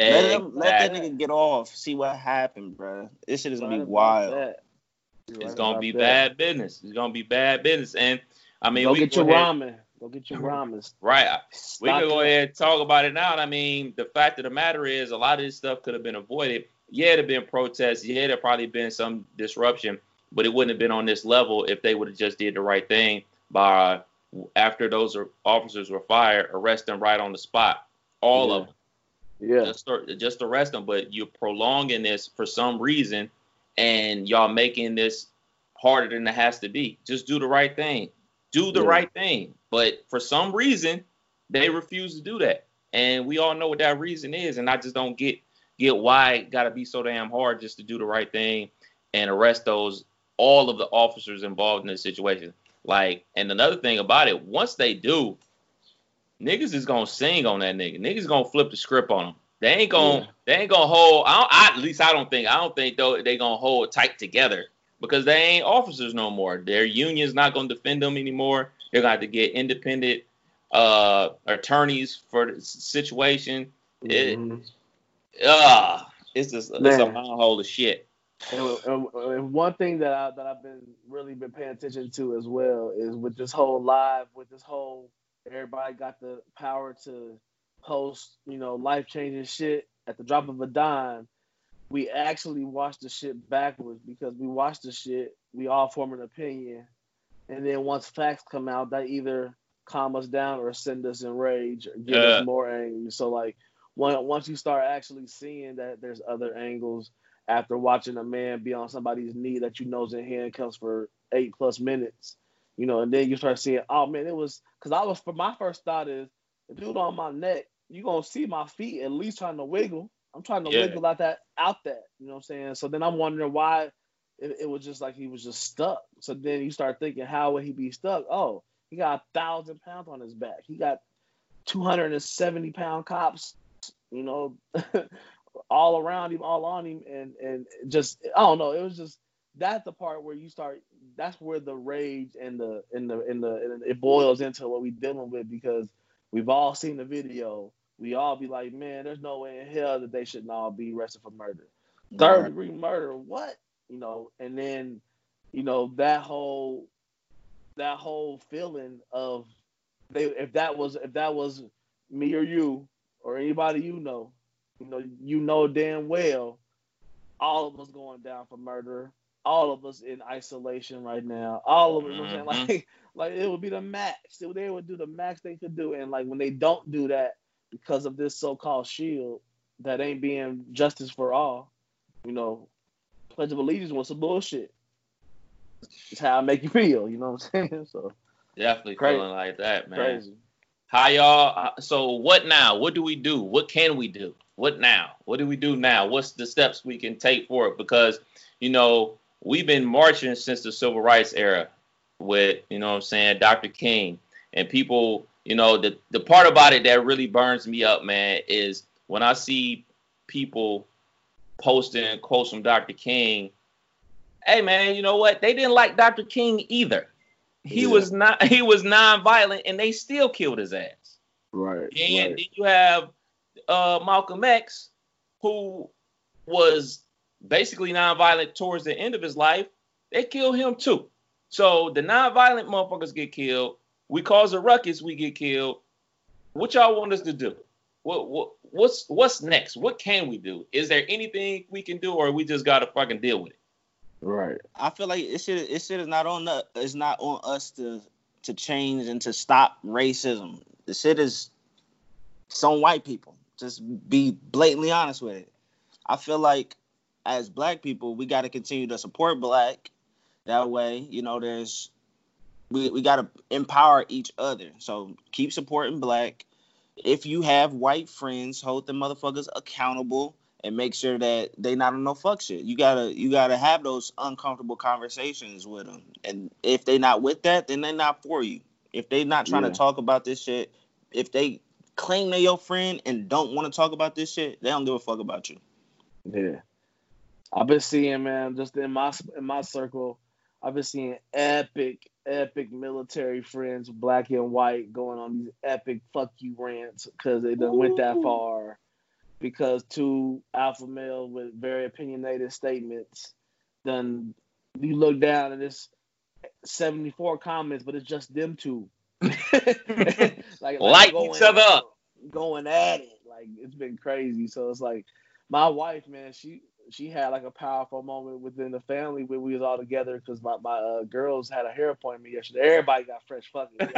[SPEAKER 3] Let, them, let that nigga get off. See what happened, bro. This shit is gonna be wild.
[SPEAKER 1] It's gonna be bad business. It's gonna be bad business, and I mean,
[SPEAKER 2] go we get your ramen. Go get your ramen.
[SPEAKER 1] Right. Stop we can go ahead and talk about it now. I mean, the fact of the matter is, a lot of this stuff could have been avoided. Yeah, there'd been protests. Yeah, there'd probably been some disruption, but it wouldn't have been on this level if they would have just did the right thing by after those officers were fired, arrest them right on the spot, all
[SPEAKER 2] yeah.
[SPEAKER 1] of them.
[SPEAKER 2] Yeah.
[SPEAKER 1] Just, start, just arrest them, but you're prolonging this for some reason, and y'all making this harder than it has to be. Just do the right thing do the yeah. right thing. But for some reason, they refuse to do that. And we all know what that reason is. And I just don't get get why it gotta be so damn hard just to do the right thing and arrest those all of the officers involved in this situation. Like, and another thing about it, once they do, niggas is gonna sing on that nigga. Niggas gonna flip the script on them. They ain't gonna, yeah. they ain't gonna hold. I, I, at least I don't think. I don't think though they gonna hold tight together because they ain't officers no more. Their union's not going to defend them anymore. They're going to have to get independent uh, attorneys for the situation. Mm-hmm. It, uh, it's just Man. it's a manhole of shit.
[SPEAKER 2] And, and, one thing that I that I've been really been paying attention to as well is with this whole live, with this whole everybody got the power to post, you know, life changing shit at the drop of a dime we actually watch the shit backwards because we watch the shit, we all form an opinion, and then once facts come out, that either calm us down or send us in rage or get us more angry. So like once you start actually seeing that there's other angles after watching a man be on somebody's knee that you know's in handcuffs for eight plus minutes, you know, and then you start seeing, oh man, it was because I was for my first thought is the dude on my neck, you gonna see my feet at least trying to wiggle. I'm trying to yeah. wiggle out that out that. You know what I'm saying? So then I'm wondering why it, it, was just like he was just stuck. So then you start thinking, how would he be stuck? Oh, he got a thousand pounds on his back. He got 270 pound cops, you know, all around him, all on him, and and just I don't know. It was just that's the part where you start. That's where the rage and the and the and the and it boils into what we're dealing with because we've all seen the video we all be like, man, there's no way in hell that they shouldn't all be arrested for murder. Third degree murder, what? You know, and then, you know, that whole that whole feeling of they if that was if that was me or you or anybody you know, you know, you know damn well all of us going down for murder, all of us in isolation right now, all of us, mm-hmm. like like it would be the max. They would do the max they could do, and like when they don't do that, because of this so-called shield that ain't being justice for all. You know, Pledge of Allegiance was some bullshit. it's how I make you feel. You know what I'm saying? So
[SPEAKER 1] definitely crazy. feeling like that, man. Crazy. How y'all? Uh, so what now? What do we do? What can we do? What now? What do we do now? What's the steps we can take for it? Because you know we've been marching since the civil rights era with you know what I'm saying Dr. King and people. You know the the part about it that really burns me up, man, is when I see people posting quotes from Dr. King. Hey man, you know what? They didn't like Dr. King either. He yeah. was not he was non-violent and they still killed his ass.
[SPEAKER 2] Right.
[SPEAKER 1] And
[SPEAKER 2] right.
[SPEAKER 1] then you have uh, Malcolm X, who was basically non-violent towards the end of his life. They killed him too. So the non-violent motherfuckers get killed. We cause a ruckus, we get killed. What y'all want us to do? What, what what's what's next? What can we do? Is there anything we can do, or we just gotta fucking deal with it?
[SPEAKER 2] Right.
[SPEAKER 3] I feel like it should it should is not on the it's not on us to to change and to stop racism. The shit is some white people. Just be blatantly honest with it. I feel like as black people, we got to continue to support black. That way, you know, there's we, we got to empower each other. So keep supporting black. If you have white friends, hold the motherfuckers accountable and make sure that they not on no fuck shit. You gotta you gotta have those uncomfortable conversations with them. And if they not with that, then they're not for you. If they not trying yeah. to talk about this shit, if they claim they're your friend and don't want to talk about this shit, they don't give a fuck about you.
[SPEAKER 2] Yeah. I've been seeing, man, just in my in my circle, I've been seeing epic, epic military friends, black and white, going on these epic fuck you rants because they done Ooh. went that far. Because two alpha male with very opinionated statements, then you look down and it's 74 comments, but it's just them two.
[SPEAKER 1] like, like, like going, each other up.
[SPEAKER 2] Going at it. Like it's been crazy. So it's like my wife, man, she she had like a powerful moment within the family when we was all together because my, my uh, girls had a hair appointment yesterday. Everybody got fresh fucking.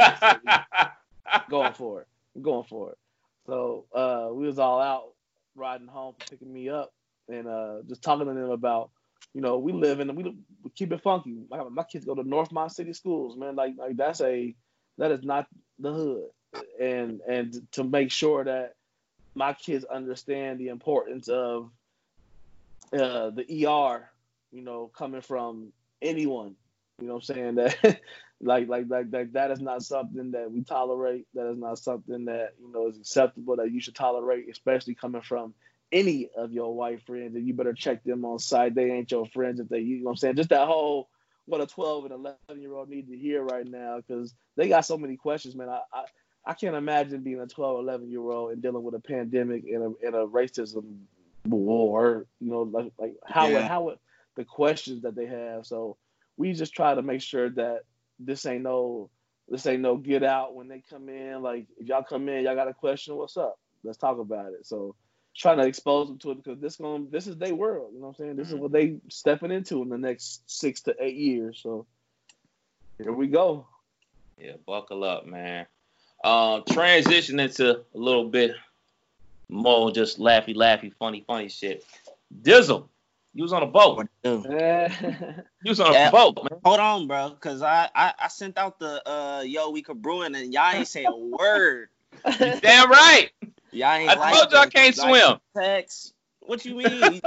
[SPEAKER 2] going for it. going for it. So uh, we was all out riding home, picking me up, and uh, just talking to them about, you know, we live in we, we keep it funky. My, my kids go to Northmont City schools, man. Like like that's a that is not the hood, and and to make sure that my kids understand the importance of uh, the ER, you know, coming from anyone. You know I'm saying? That like like like that that is not something that we tolerate. That is not something that, you know, is acceptable that you should tolerate, especially coming from any of your white friends. And you better check them on site. They ain't your friends if they you know what I'm saying? Just that whole what a 12 and 11 year old need to hear right now because they got so many questions, man. I, I, I can't imagine being a 12, 11 year old and dealing with a pandemic and a, and a racism war, you know, like, like how yeah. how the questions that they have. So we just try to make sure that this ain't no this ain't no get out when they come in. Like if y'all come in, y'all got a question, what's up? Let's talk about it. So trying to expose them to it because this going this is their world. You know what I'm saying? This mm-hmm. is what they stepping into in the next six to eight years. So here we go.
[SPEAKER 1] Yeah, buckle up, man. Um, transition into a little bit more just laughy, laughy, funny, funny shit. Dizzle, you was on a boat. you was on yeah, a boat, man.
[SPEAKER 3] Hold on, bro, cause I, I I sent out the uh yo we could brewing and y'all ain't say a word.
[SPEAKER 1] You damn right. Y'all ain't I like told you I can't like swim.
[SPEAKER 3] Text. What you mean? you,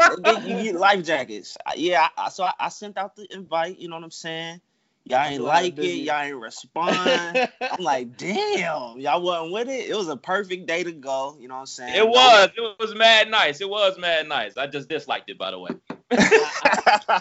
[SPEAKER 3] you get life jackets. Yeah, I, so I, I, sent out the invite. You know what I'm saying? Y'all ain't like it. Y'all ain't respond. I'm like, damn, y'all wasn't with it. It was a perfect day to go. You know what I'm saying?
[SPEAKER 1] It was. It was mad nice. It was mad nice. I just disliked it, by the way.
[SPEAKER 2] I,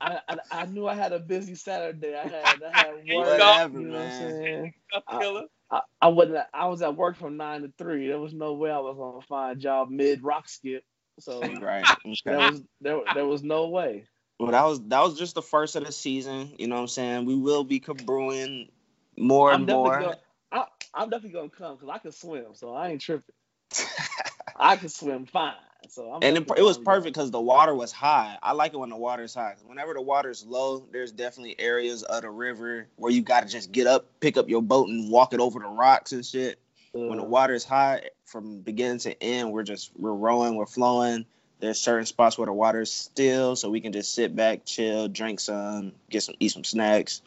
[SPEAKER 2] I, I, knew I had a busy Saturday. I had, I had work. Whatever, you know what I'm saying? I, I, I wasn't. I was at work from nine to three. There was no way I was gonna find a job mid rock skip. So right, okay. there was there, there was no way.
[SPEAKER 3] Well, that was that was just the first of the season. You know what I'm saying? We will be brewing more I'm and more.
[SPEAKER 2] Gonna, I, am definitely gonna come because I can swim, so I ain't tripping. I can swim fine. So I'm
[SPEAKER 3] and it, it was perfect because the water was high. I like it when the water is high. Whenever the water is low, there's definitely areas of the river where you got to just get up, pick up your boat, and walk it over the rocks and shit. Uh, when the water is high, from beginning to end, we're just we're rowing, we're flowing There's certain spots where the water is still, so we can just sit back, chill, drink some, get some, eat some snacks.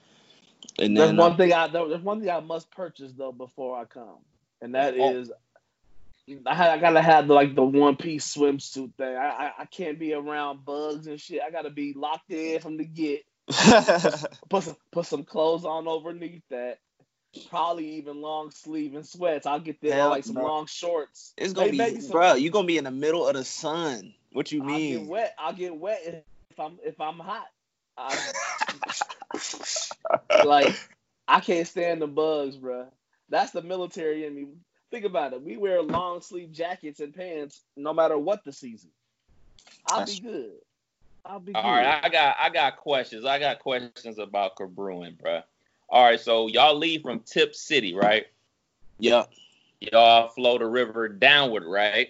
[SPEAKER 2] And there's then, one uh, thing I there's one thing I must purchase though before I come, and that oh. is I, I gotta have the, like the one piece swimsuit thing. I, I, I can't be around bugs and shit. I gotta be locked in from the get. put some put some clothes on underneath that. Probably even long sleeve and sweats. I'll get there Hell, like some long shorts.
[SPEAKER 3] It's gonna be, some, bro. You gonna be in the middle of the sun. What you mean?
[SPEAKER 2] I'll get wet. I'll get wet if I'm if I'm hot. I, like I can't stand the bugs, bro. That's the military in me. Think about it. We wear long sleeve jackets and pants no matter what the season. I'll That's... be good. I'll be
[SPEAKER 1] All good. right, I got I got questions. I got questions about Brewing, bro. All right, so y'all leave from Tipp City, right?
[SPEAKER 3] Yep.
[SPEAKER 1] Y'all flow the river downward, right?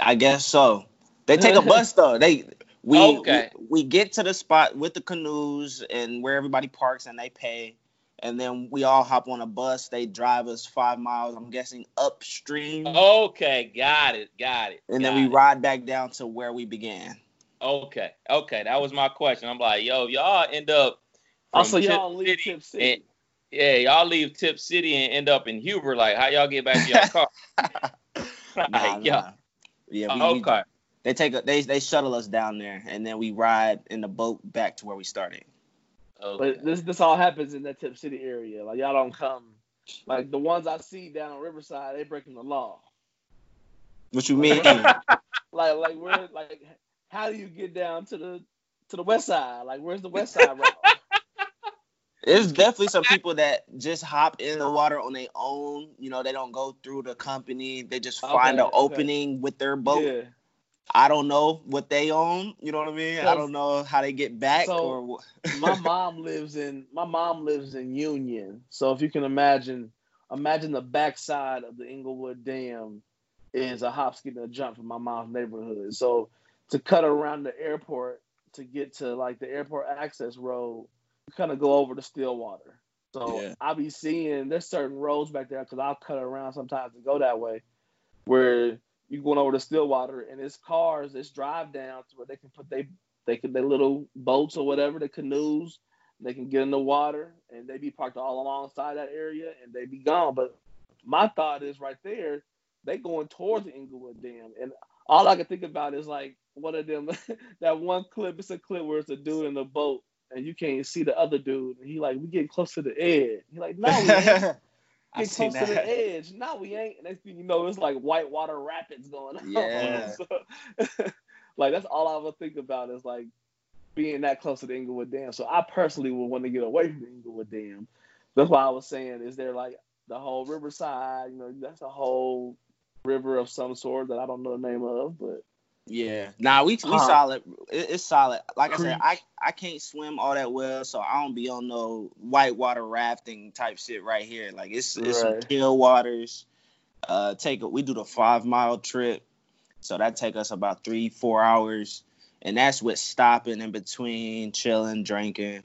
[SPEAKER 3] I guess so. They take a bus though. They we, okay. we we get to the spot with the canoes and where everybody parks and they pay, and then we all hop on a bus. They drive us five miles. I'm guessing upstream.
[SPEAKER 1] Okay, got it, got it.
[SPEAKER 3] And
[SPEAKER 1] got
[SPEAKER 3] then we it. ride back down to where we began.
[SPEAKER 1] Okay, okay, that was my question. I'm like, yo, y'all end up.
[SPEAKER 2] Also, y'all leave City Tipp City.
[SPEAKER 1] And, yeah, y'all leave Tipp City and end up in Huber. Like, how y'all get back to your car?
[SPEAKER 3] nah, nah. Yeah. We, okay. We, they take a, they they shuttle us down there, and then we ride in the boat back to where we started.
[SPEAKER 2] Okay. But this this all happens in that Tipp City area. Like y'all don't come. Like the ones I see down on Riverside, they breaking the law.
[SPEAKER 3] What you mean?
[SPEAKER 2] like like where like how do you get down to the to the west side? Like where's the west side route?
[SPEAKER 3] There's definitely some people that just hop in the water on their own. You know, they don't go through the company. They just find okay, an opening with their boat. Yeah. I don't know what they own. You know what I mean? I don't know how they get back so or
[SPEAKER 2] my mom lives in my mom lives in Union. So if you can imagine, imagine the backside of the Englewood Dam is a hop, skip, and a jump from my mom's neighborhood. So to cut around the airport to get to like the airport access road kind of go over to Stillwater. So yeah. I'll be seeing there's certain roads back there because I'll cut around sometimes to go that way, where you're going over to Stillwater and it's cars, it's drive down to where they can put they they can their little boats or whatever, the canoes, they can get in the water and they be parked all alongside that area and they be gone. But my thought is right there, they going towards the Englewood Dam, and all I can think about is like one of them that one clip. It's a clip where it's a dude in a boat and you can't see the other dude. And he like, we getting close to the edge. He like, no, we ain't. Get close to the edge. No, we ain't. Next thing you know, it's like whitewater rapids going on.
[SPEAKER 3] Yeah.
[SPEAKER 2] so, like that's all I would think about is like being that close to the Englewood Dam. So I personally would want to get away from the Englewood Dam. That's why I was saying, is there like the whole riverside? You know, that's a whole river of some sort that I don't know the name of, but
[SPEAKER 3] yeah, nah, we we solid. It, it's solid. Like. I said, I I can't swim all that well, so I don't be on no whitewater rafting type shit right here. Like it's it's some kill waters. Uh, take a, we do the five mile trip, so that take us about three four hours, and that's with stopping in between, chilling, drinking,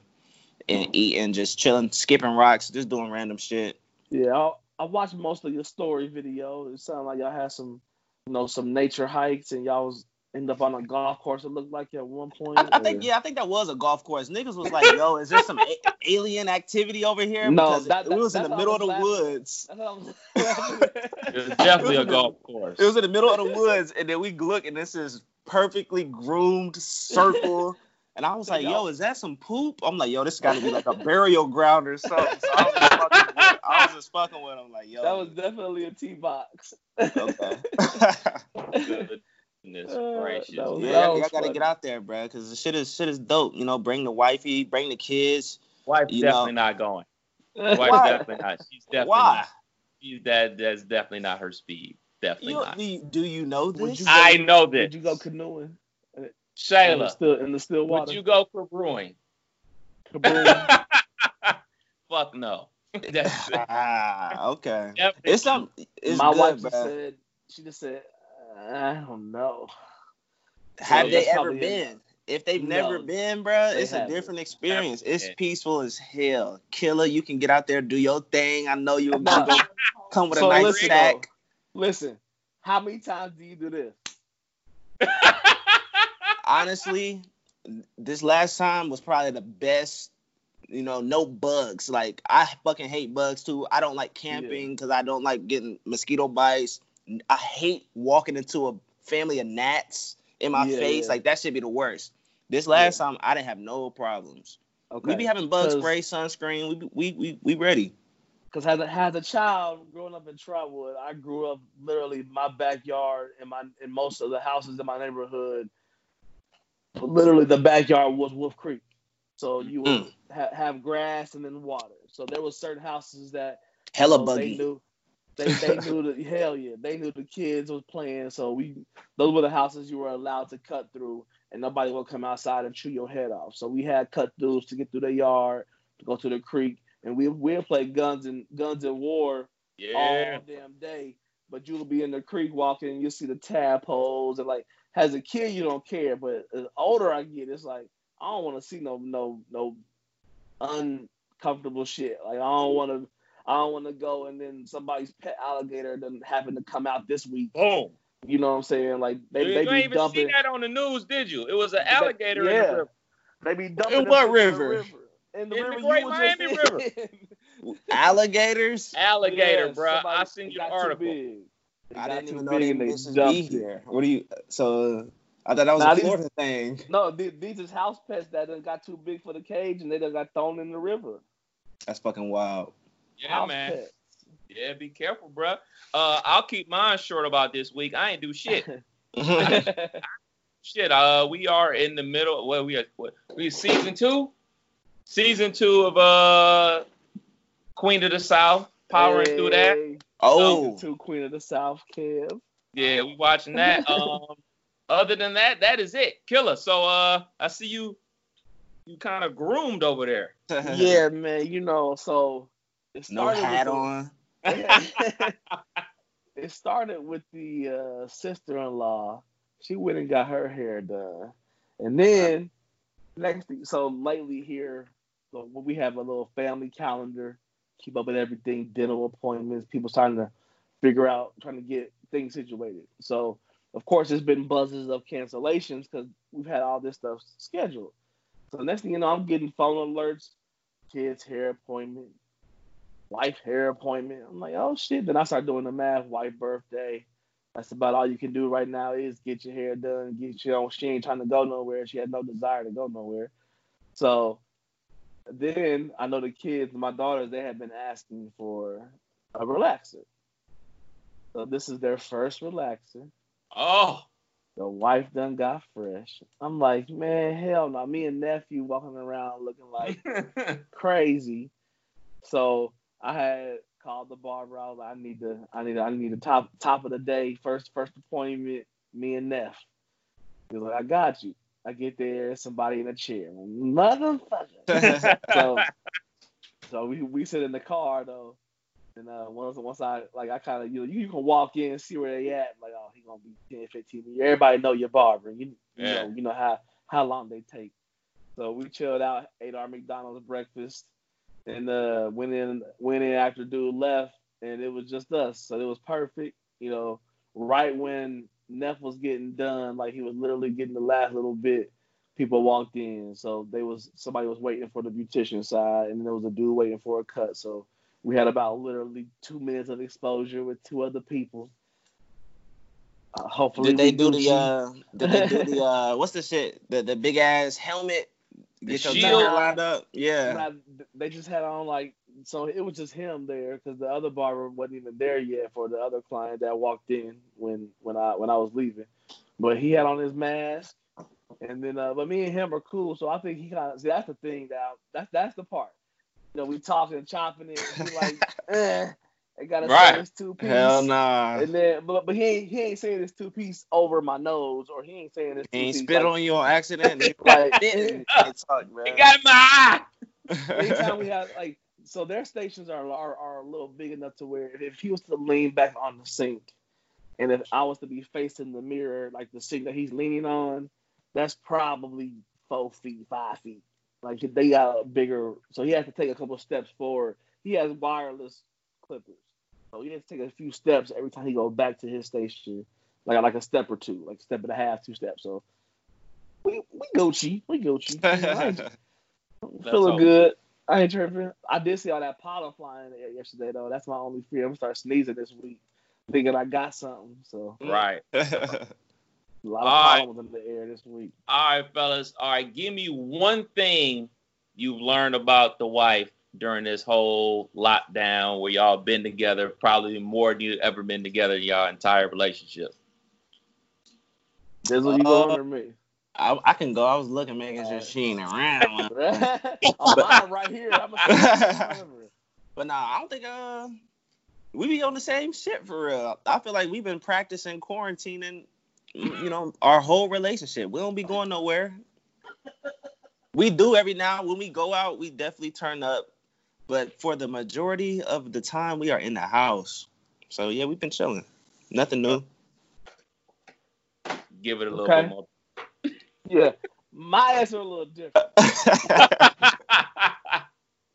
[SPEAKER 3] and eating, just chilling, skipping rocks, just doing random shit.
[SPEAKER 2] Yeah, I, I watched most of your story video. It sounded like y'all had some you know, some nature hikes and y'all was end up on a golf course. It looked like at one point.
[SPEAKER 3] I, I think yeah, I think that was a golf course. Niggas was like, "Yo, is there some a- alien activity over here?"
[SPEAKER 2] No, that,
[SPEAKER 3] that, it was in the middle of the laughing. woods.
[SPEAKER 1] it was definitely a golf course.
[SPEAKER 3] It was in the middle of the woods, and then we look, and this is perfectly groomed circle. And I was like, "Yo, is that some poop?" I'm like, "Yo, this got to be like a burial ground or something." So I was just fucking with, I was just fucking with him, like, "Yo."
[SPEAKER 2] That was definitely a tee box.
[SPEAKER 3] okay.
[SPEAKER 1] Goodness uh, gracious. Was,
[SPEAKER 3] yeah, I gotta get out there, bro, because the shit is shit is dope. You know, bring the wifey, bring the kids.
[SPEAKER 1] Wife's definitely know. not going. Wife's definitely not. She's definitely Why? Not. She's that that's definitely not her speed. Definitely you, not.
[SPEAKER 3] Do, do you know this?
[SPEAKER 1] You go, I know this.
[SPEAKER 2] Did you go canoeing?
[SPEAKER 1] Shayla, in
[SPEAKER 2] the still, in the still water.
[SPEAKER 1] Would you go for brewing? Fuck no.
[SPEAKER 3] that's ah, okay. It's some. It's
[SPEAKER 2] My
[SPEAKER 3] good,
[SPEAKER 2] wife just said she just said I don't know.
[SPEAKER 3] Have so they ever been? If they've no, never been, bro, it's haven't. a different experience. It's yeah. peaceful as hell. Killer, you can get out there, do your thing. I know you're going to come with so a nice listen,
[SPEAKER 2] sack. Listen, how many times do you do this?
[SPEAKER 3] honestly, this last time was probably the best. You know, no bugs. Like I fucking hate bugs too. I don't like camping because yeah. I don't like getting mosquito bites. I hate walking into a family of gnats in my yeah, face. Yeah. Like that should be the worst. This last time I didn't have no problems. Okay. We be having bug spray, sunscreen. We we we we ready.
[SPEAKER 2] Because as a, as a child growing up in Trotwood, I grew up literally my backyard and my in most of the houses in my neighborhood. Literally, the backyard was Wolf Creek, so you would mm. ha- have grass and then water. So there was certain houses that
[SPEAKER 3] hella you know, buggy.
[SPEAKER 2] They knew, they, they knew the hell yeah, they knew the kids was playing. So we those were the houses you were allowed to cut through, and nobody would come outside and chew your head off. So we had cut throughs to get through the yard, to go to the creek, and we we'll play guns and guns and war yeah. all damn day. But you'll be in the creek walking, and you'll see the tadpoles, and like as a kid you don't care, but as older I get, it's like I don't want to see no no no uncomfortable shit. Like I don't want to. I don't want to go and then somebody's pet alligator doesn't happen to come out this week.
[SPEAKER 1] Oh,
[SPEAKER 2] you know what I'm saying? Like they,
[SPEAKER 1] you
[SPEAKER 2] they
[SPEAKER 1] be even dumping. see that on the news, did you? It was an alligator yeah. in the river.
[SPEAKER 2] They be dumping.
[SPEAKER 3] In what river? river?
[SPEAKER 1] In the in river the Great Miami River.
[SPEAKER 3] Alligators?
[SPEAKER 1] Alligator, yes, bro. I seen your article.
[SPEAKER 3] I didn't even know they Mrs. be here. What do you? So I thought that was now, a Florida these, thing.
[SPEAKER 2] No, these is house pets that got too big for the cage and they done got thrown in the river.
[SPEAKER 3] That's fucking wild.
[SPEAKER 1] Yeah, house man. Pets. Yeah, be careful, bro. Uh, I'll keep mine short about this week. I ain't do shit. shit. Uh, we are in the middle. Well, we are. What, we season two. Season two of uh, Queen of the South. Powering hey. through that.
[SPEAKER 3] Oh,
[SPEAKER 2] to Queen of the South, Kev.
[SPEAKER 1] Yeah, we watching that. um, other than that, that is it. Killer. So uh, I see you. You kind of groomed over there.
[SPEAKER 2] yeah, man. You know, so
[SPEAKER 3] no hat on.
[SPEAKER 2] it started with the uh, sister-in-law. She went and got her hair done, and then next thing. So lately here, so we have a little family calendar keep up with everything, dental appointments, people starting to figure out, trying to get things situated. So, of course, there's been buzzes of cancellations because we've had all this stuff scheduled. So, next thing you know, I'm getting phone alerts, kids' hair appointment, wife hair appointment. I'm like, oh shit. Then I start doing the math, wife birthday. That's about all you can do right now is get your hair done, get your own. She ain't trying to go nowhere. She had no desire to go nowhere. So then I know the kids, my daughters, they have been asking for a relaxer. So this is their first relaxer.
[SPEAKER 1] Oh.
[SPEAKER 2] The wife done got fresh. I'm like, man, hell no. Me and nephew walking around looking like crazy. So I had called the barber. I was like, I need to, I need, to, I need the top top of the day, first first appointment. Me and Neff. He was like, I got you. I get there, somebody in a chair, motherfucker. so, so we we sit in the car though, and uh, once once I like I kind of you know you, you can walk in and see where they at. Like oh he gonna be 10, 15 years. Everybody know your barber. You, you yeah. know you know how how long they take. So we chilled out, ate our McDonald's breakfast, and uh, went in went in after dude left, and it was just us. So it was perfect. You know, right when Neff was getting done, like he was literally getting the last little bit. People walked in, so they was somebody was waiting for the beautician side, and there was a dude waiting for a cut. So we had about literally two minutes of exposure with two other people. Uh, hopefully,
[SPEAKER 3] did they do the uh, did they do the uh, what's the shit the the big ass helmet?
[SPEAKER 1] Get your shield
[SPEAKER 3] lined up. Yeah,
[SPEAKER 2] they just had on like so it was just him there because the other barber wasn't even there yet for the other client that walked in when when I when I was leaving. But he had on his mask, and then uh, but me and him are cool, so I think he kind of see that's the thing that that's that's the part. You know, we talking, chopping it, like, eh. I gotta right. this two piece.
[SPEAKER 3] Hell nah.
[SPEAKER 2] And then, but but he ain't he ain't saying this two piece over my nose, or he ain't saying this.
[SPEAKER 3] He
[SPEAKER 2] ain't
[SPEAKER 3] spit like, on you on accident. like, it,
[SPEAKER 1] talk, He got in my eye.
[SPEAKER 2] Anytime we have like so their stations are, are are a little big enough to where if he was to lean back on the sink, and if I was to be facing the mirror like the sink that he's leaning on, that's probably four feet, five feet. Like they got a bigger, so he has to take a couple steps forward. He has wireless clippers, so he has to take a few steps every time he goes back to his station like like a step or two, like step and a half, two steps. So we we Gucci, we Gucci. feeling good. I ain't tripping. I did see all that pollen flying yesterday though. That's my only fear. I'm gonna start sneezing this week, thinking I got something. So mm.
[SPEAKER 1] right.
[SPEAKER 2] A lot of all pollen right. in the air this week.
[SPEAKER 1] All right, fellas. All right, give me one thing you've learned about the wife during this whole lockdown where y'all been together, probably more than you ever been together in y'all entire relationship.
[SPEAKER 2] Dizzle, you uh, going or me?
[SPEAKER 3] I, I, can go. I was looking, making sure she ain't around.
[SPEAKER 2] I'm right here. I'm a
[SPEAKER 3] but nah, I don't think uh we be on the same shit for real. I feel like we've been practicing quarantining, you know, our whole relationship. We don't be going nowhere. We do every now when we go out, we definitely turn up. But for the majority of the time, we are in the house. So yeah, we've been chilling. Nothing new.
[SPEAKER 1] Give it a little okay. bit more.
[SPEAKER 2] Yeah, my answer a little different.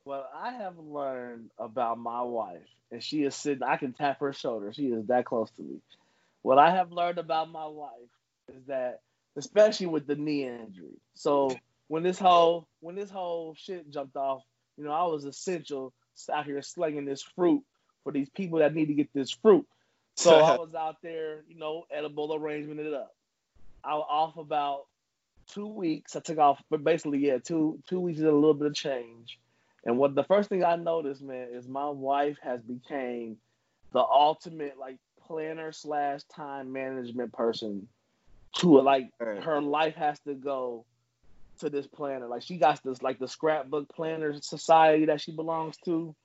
[SPEAKER 2] what I have learned about my wife, and she is sitting, I can tap her shoulder. She is that close to me. What I have learned about my wife is that, especially with the knee injury. So when this whole when this whole shit jumped off, you know, I was essential out here slinging this fruit for these people that need to get this fruit. So I was out there, you know, edible arrangement it up. I was off about two weeks. I took off, but basically, yeah, two two weeks is a little bit of change. And what the first thing I noticed, man, is my wife has became the ultimate like planner slash time management person. To it, like her life has to go to this planner. Like she got this like the scrapbook planner society that she belongs to,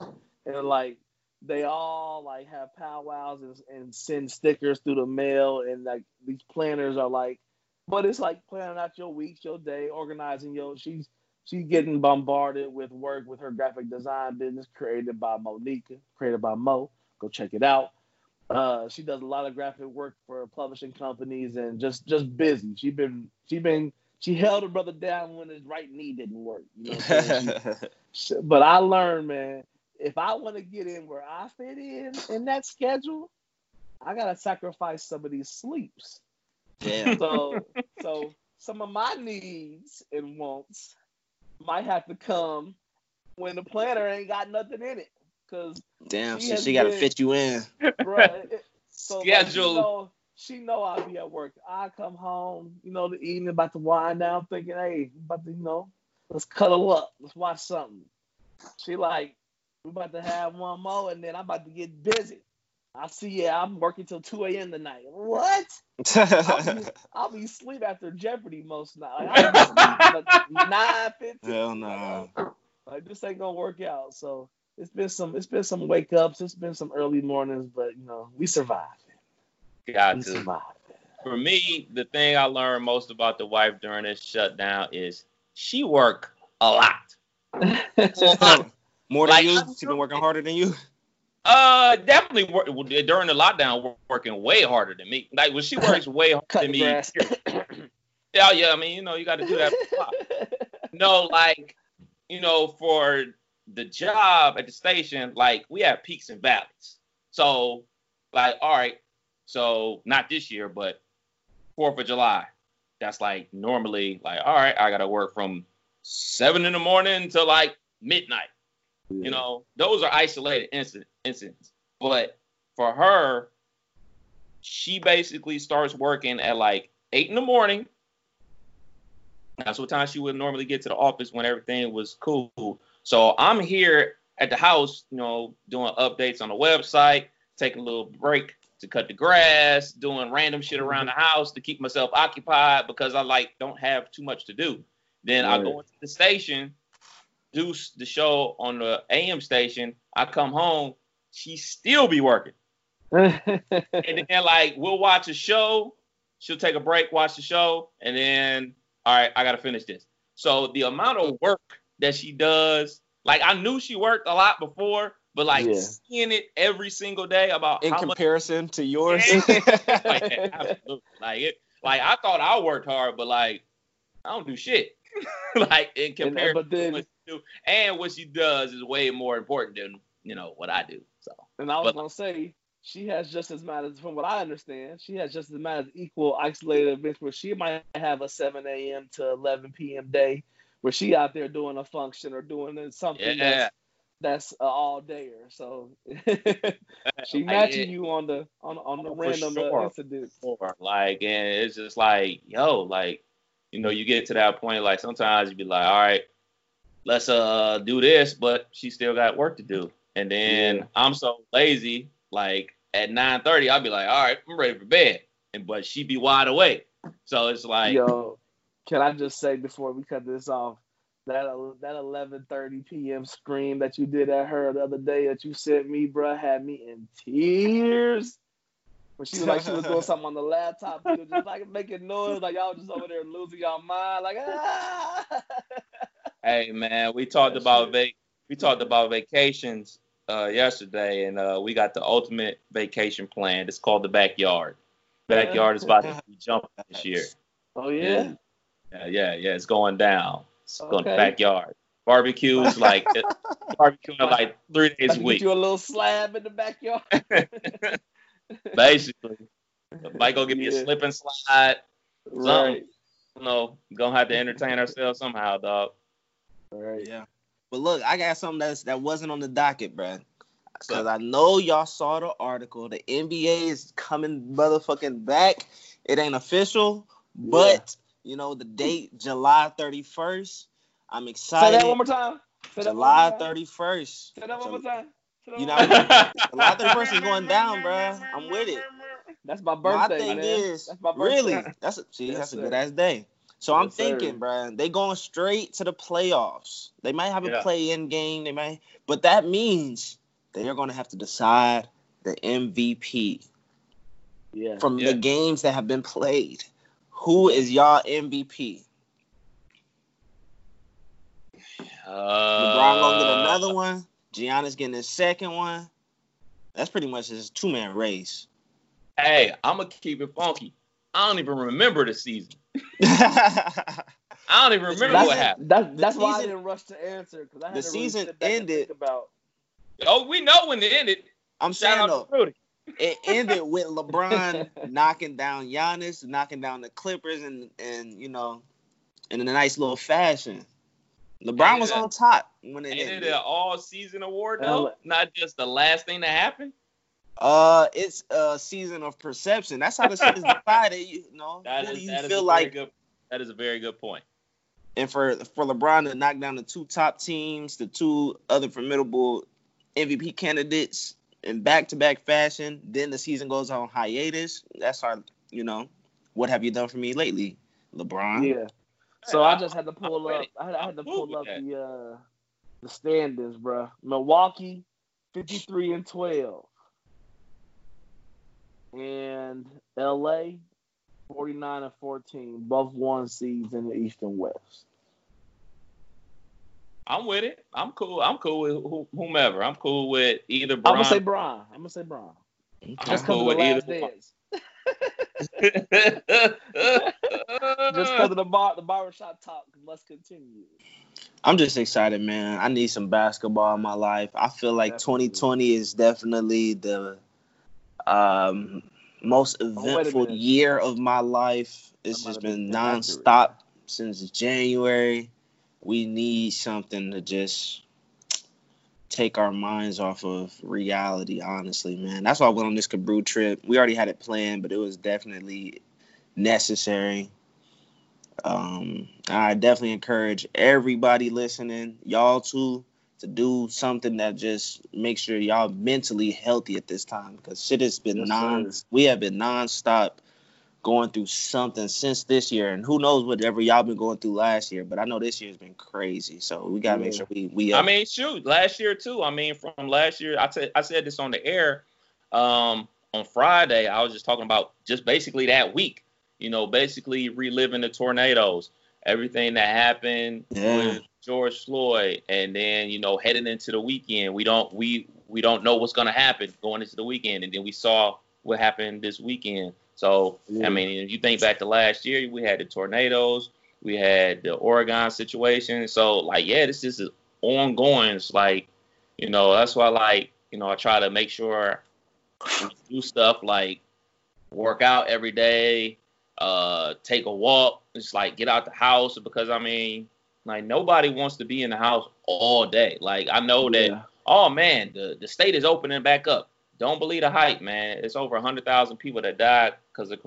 [SPEAKER 2] and like they all like have powwows and, and send stickers through the mail, and like these planners are like, but it's like planning out your weeks, your day, organizing your. She's she's getting bombarded with work with her graphic design business created by Monica, created by Mo. Go check it out. Uh, she does a lot of graphic work for publishing companies and just just busy. She been she been she held her brother down when his right knee didn't work. You know she, but I learned, man, if I want to get in where I fit in in that schedule, I gotta sacrifice some of these sleeps.
[SPEAKER 3] Damn.
[SPEAKER 2] So, so some of my needs and wants might have to come when the planner ain't got nothing in it. Cause
[SPEAKER 3] damn, she, she got to fit you in.
[SPEAKER 2] Right. So schedule. Like, you know, she know I'll be at work. I come home, you know, the evening about to wind down, thinking, hey, about to, you know, let's cuddle up, let's watch something. She like, we about to have one more, and then I'm about to get busy. I see, yeah, I'm working till 2 a.m. tonight. What? I'll, be, I'll be asleep after Jeopardy most nights. Like, like 9 15.
[SPEAKER 3] Hell no.
[SPEAKER 2] Like, this ain't gonna work out. So it's been some it's been some wake ups, it's been some early mornings, but you know, we survived.
[SPEAKER 1] Got. For me, the thing I learned most about the wife during this shutdown is she work a lot.
[SPEAKER 3] More than like, you? She been working harder than you?
[SPEAKER 1] Uh, definitely work, during the lockdown, working way harder than me. Like when she works way harder than me. yeah, yeah. I mean, you know, you got to do that. no, like, you know, for the job at the station, like we have peaks and valleys. So, like, all right, so not this year, but Fourth of July. That's like normally like, all right, I gotta work from seven in the morning to like midnight. Yeah. You know, those are isolated incident, incidents. But for her, she basically starts working at like eight in the morning. That's what time she would normally get to the office when everything was cool. So I'm here at the house, you know, doing updates on the website, taking a little break to cut the grass, doing random shit around the house to keep myself occupied because I like don't have too much to do. Then right. I go into the station, do the show on the AM station. I come home, she still be working. and then like we'll watch a show, she'll take a break, watch the show, and then all right, I gotta finish this. So the amount of work that she does, like I knew she worked a lot before, but like yeah. seeing it every single day about
[SPEAKER 3] in comparison
[SPEAKER 1] much,
[SPEAKER 3] to yours,
[SPEAKER 1] like, like it, like I thought I worked hard, but like I don't do shit. like in uh, comparison, and, then, to what she do, and what she does is way more important than you know what I do. So,
[SPEAKER 2] and I was but, gonna say, she has just as many, from what I understand, she has just as many equal isolated events where she might have a 7 a.m. to 11 p.m. day where she out there doing a function or doing something yeah. that's that's uh, all dayer. So she matching you on the on on the random uh, sure. incidents.
[SPEAKER 1] Like, and it's just like, yo, like, you know, you get to that point. Like sometimes you be like, all right, let's uh do this, but she still got work to do. And then yeah. I'm so lazy, like at 9:30, I'll be like, all right, I'm ready for bed. And but she be wide awake. So it's like,
[SPEAKER 2] yo, can I just say before we cut this off? That that 11:30 p.m. scream that you did at her the other day that you sent me, bro, had me in tears. When she was like she was doing something on the laptop, just like making noise, like y'all just over there losing y'all mind, like ah.
[SPEAKER 1] Hey man, we talked that about vac- we talked about vacations uh, yesterday, and uh, we got the ultimate vacation plan. It's called the backyard. Backyard is about to be jumping this year.
[SPEAKER 2] Oh yeah.
[SPEAKER 1] Yeah, yeah, yeah. It's going down. It's okay. going to backyard. Barbecues like barbecue like three days a week.
[SPEAKER 2] Do a little slab in the backyard.
[SPEAKER 1] Basically, might go give me yeah. a slip and slide. Something. Right. You know, gonna have to entertain ourselves somehow, dog.
[SPEAKER 3] Right. Yeah. But look, I got something that's that wasn't on the docket, bro. Because I know y'all saw the article. The NBA is coming motherfucking back. It ain't official, but you know, the date July 31st. I'm excited.
[SPEAKER 2] Say that one more time.
[SPEAKER 3] Say July 31st.
[SPEAKER 2] Say that one more time.
[SPEAKER 3] You know, July 31st is going down, bro. I'm with it.
[SPEAKER 2] That's my birthday.
[SPEAKER 3] My thing man. is, that's my birthday. really, that's a, see, yes, that's a good ass day. So yes, I'm thinking, sir. bro, they going straight to the playoffs. They might have a yeah. play-in game. They might, but that means they are going to have to decide the MVP. Yeah. From yeah. the games that have been played. Who is y'all MVP? Uh, LeBron gonna get another one. Giannis getting his second one. That's pretty much his two man race.
[SPEAKER 1] Hey, I'm gonna keep it funky. I don't even remember the season. I don't even remember
[SPEAKER 2] that's,
[SPEAKER 1] what happened.
[SPEAKER 2] That's, that's why season, I didn't rush to answer because
[SPEAKER 3] the
[SPEAKER 2] to
[SPEAKER 3] season
[SPEAKER 2] really
[SPEAKER 3] ended.
[SPEAKER 2] about.
[SPEAKER 1] Oh, we know when it ended.
[SPEAKER 3] I'm Shout saying though, it ended with LeBron knocking down Giannis, knocking down the Clippers, and and you know, in a nice little fashion. LeBron was on top when it
[SPEAKER 1] ended. It an all season award though, not just the last thing that happened.
[SPEAKER 3] Uh, it's a season of perception. That's how the shit is divided. You know,
[SPEAKER 1] that who is, do you feel like? Good, that is a very good point.
[SPEAKER 3] And for for LeBron to knock down the two top teams, the two other formidable MVP candidates, in back to back fashion. Then the season goes on hiatus. That's our, you know, what have you done for me lately, LeBron?
[SPEAKER 2] Yeah. So I just had to pull up. I had, I had to pull up the uh the standings, bro. Milwaukee, fifty three and twelve, and L.A. 49 and 14, both one seeds in the East and West.
[SPEAKER 1] I'm with it. I'm cool. I'm cool with whomever. I'm cool with either. Bron.
[SPEAKER 2] I'm gonna say Bron. I'm gonna say Bron. Just cool with either. Just because of the bar, the barbershop talk. Let's continue.
[SPEAKER 3] I'm just excited, man. I need some basketball in my life. I feel like definitely. 2020 is definitely the um, most oh, eventful oh, year of my life. It's just been nonstop since January we need something to just take our minds off of reality, honestly, man. That's why I went on this Kabrew trip. We already had it planned, but it was definitely necessary. Um, I definitely encourage everybody listening, y'all too, to do something that just makes sure y'all mentally healthy at this time because shit has been yes, non. Sir. We have been nonstop going through something since this year, and who knows whatever y'all been going through last year. But I know this year's been crazy, so we gotta yeah. make sure we we.
[SPEAKER 1] Uh, I mean, shoot, last year too. I mean, from last year, I said I said this on the air um, on Friday. I was just talking about just basically that week. You know, basically reliving the tornadoes, everything that happened yeah. with George Floyd, and then you know heading into the weekend, we don't we we don't know what's gonna happen going into the weekend, and then we saw what happened this weekend. So yeah. I mean, if you think back to last year, we had the tornadoes, we had the Oregon situation. So like, yeah, this is ongoing. It's like, you know, that's why like, you know, I try to make sure do stuff like work out every day, uh, take a walk, just like get out the house because I mean, like nobody wants to be in the house all day. Like I know that. Yeah. Oh man, the the state is opening back up. Don't believe the hype, man. It's over hundred thousand people that died because of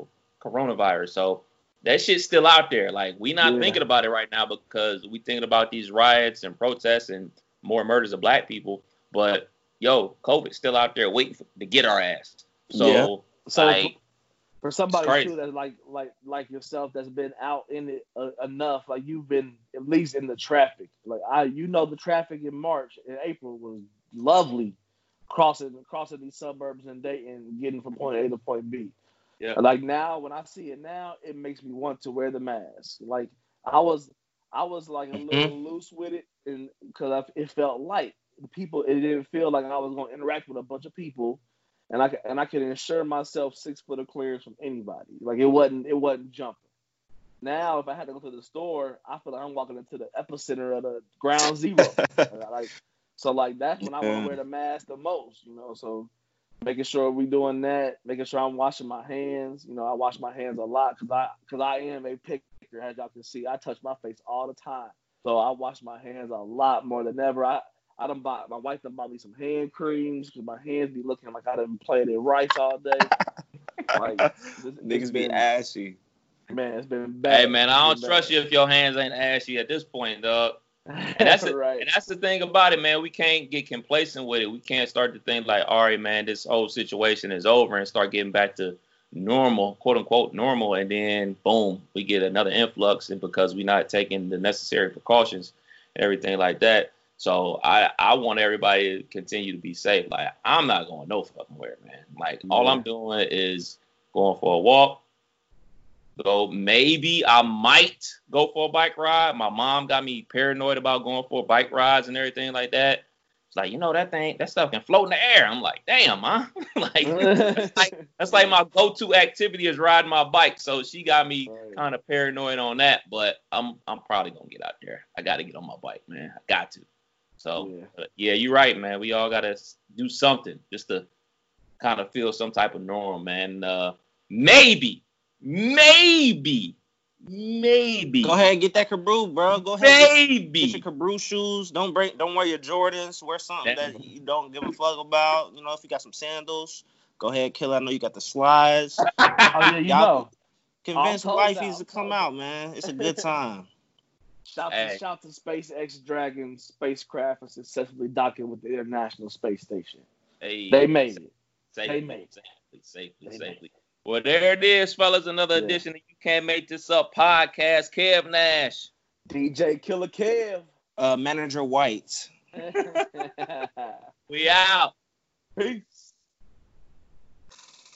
[SPEAKER 1] coronavirus. So that shit's still out there. Like we not yeah. thinking about it right now because we thinking about these riots and protests and more murders of black people. But yo, COVID's still out there waiting for, to get our ass. So, yeah. so like,
[SPEAKER 2] for somebody too that's like like like yourself that's been out in it uh, enough, like you've been at least in the traffic. Like I, you know, the traffic in March and April was lovely, crossing crossing these suburbs and Dayton, getting from point A to point B. Yeah. Like now, when I see it now, it makes me want to wear the mask. Like I was, I was like a little mm-hmm. loose with it, and because it felt light. The people, it didn't feel like I was going to interact with a bunch of people, and I and I could ensure myself six foot of clearance from anybody. Like it wasn't, it wasn't jumping. Now, if I had to go to the store, I feel like I'm walking into the epicenter of the ground zero. like so, like that's when I want to wear the mask the most, you know. So making sure we doing that, making sure I'm washing my hands. You know, I wash my hands a lot because I because I am a picker, as y'all can see. I touch my face all the time, so I wash my hands a lot more than ever. I I done bought my wife done bought me some hand creams because my hands be looking like I done played in rice all day.
[SPEAKER 3] like this, niggas been, be ashy.
[SPEAKER 2] Man, it's been bad.
[SPEAKER 1] Hey man, I don't trust bad. you if your hands ain't ashy at this point, dog. And that's the, right. and that's the thing about it, man. We can't get complacent with it. We can't start to think like, all right, man, this whole situation is over, and start getting back to normal, quote unquote normal, and then boom, we get another influx, and because we're not taking the necessary precautions, and everything like that. So I I want everybody to continue to be safe. Like I'm not going no fucking where, man. Like all I'm doing is going for a walk, so maybe I might go for a bike ride. My mom got me paranoid about going for bike rides and everything like that. It's like, you know, that thing, that stuff can float in the air. I'm like, damn, huh? like, that's like, that's like my go-to activity is riding my bike. So she got me kind of paranoid on that. But I'm, I'm probably gonna get out there. I got to get on my bike, man. I got to. So yeah, yeah you're right, man. We all gotta do something just to kind of feel some type of norm, man. Uh, maybe Maybe. Maybe.
[SPEAKER 3] Go ahead and get that cabroo, bro. Go ahead.
[SPEAKER 1] Maybe.
[SPEAKER 3] Get, your cabroo shoes. Don't break. Don't wear your Jordans. Wear something that, that you don't give a fuck about. You know, if you got some sandals, go ahead, kill. I know you got the slides. oh
[SPEAKER 2] yeah, you know.
[SPEAKER 3] Convince wifeys to come out, man. It's a good time.
[SPEAKER 2] Shout hey. to shout to SpaceX Dragon spacecraft and successfully docking with the International Space Station. Hey, they made it. Safely, they made it.
[SPEAKER 1] Safely, safely, they safely. Well, there it is, fellas. Another yeah. edition of You Can't Make This Up podcast. Kev Nash.
[SPEAKER 2] DJ Killer Kev.
[SPEAKER 3] Uh, Manager White.
[SPEAKER 1] we out.
[SPEAKER 2] Peace.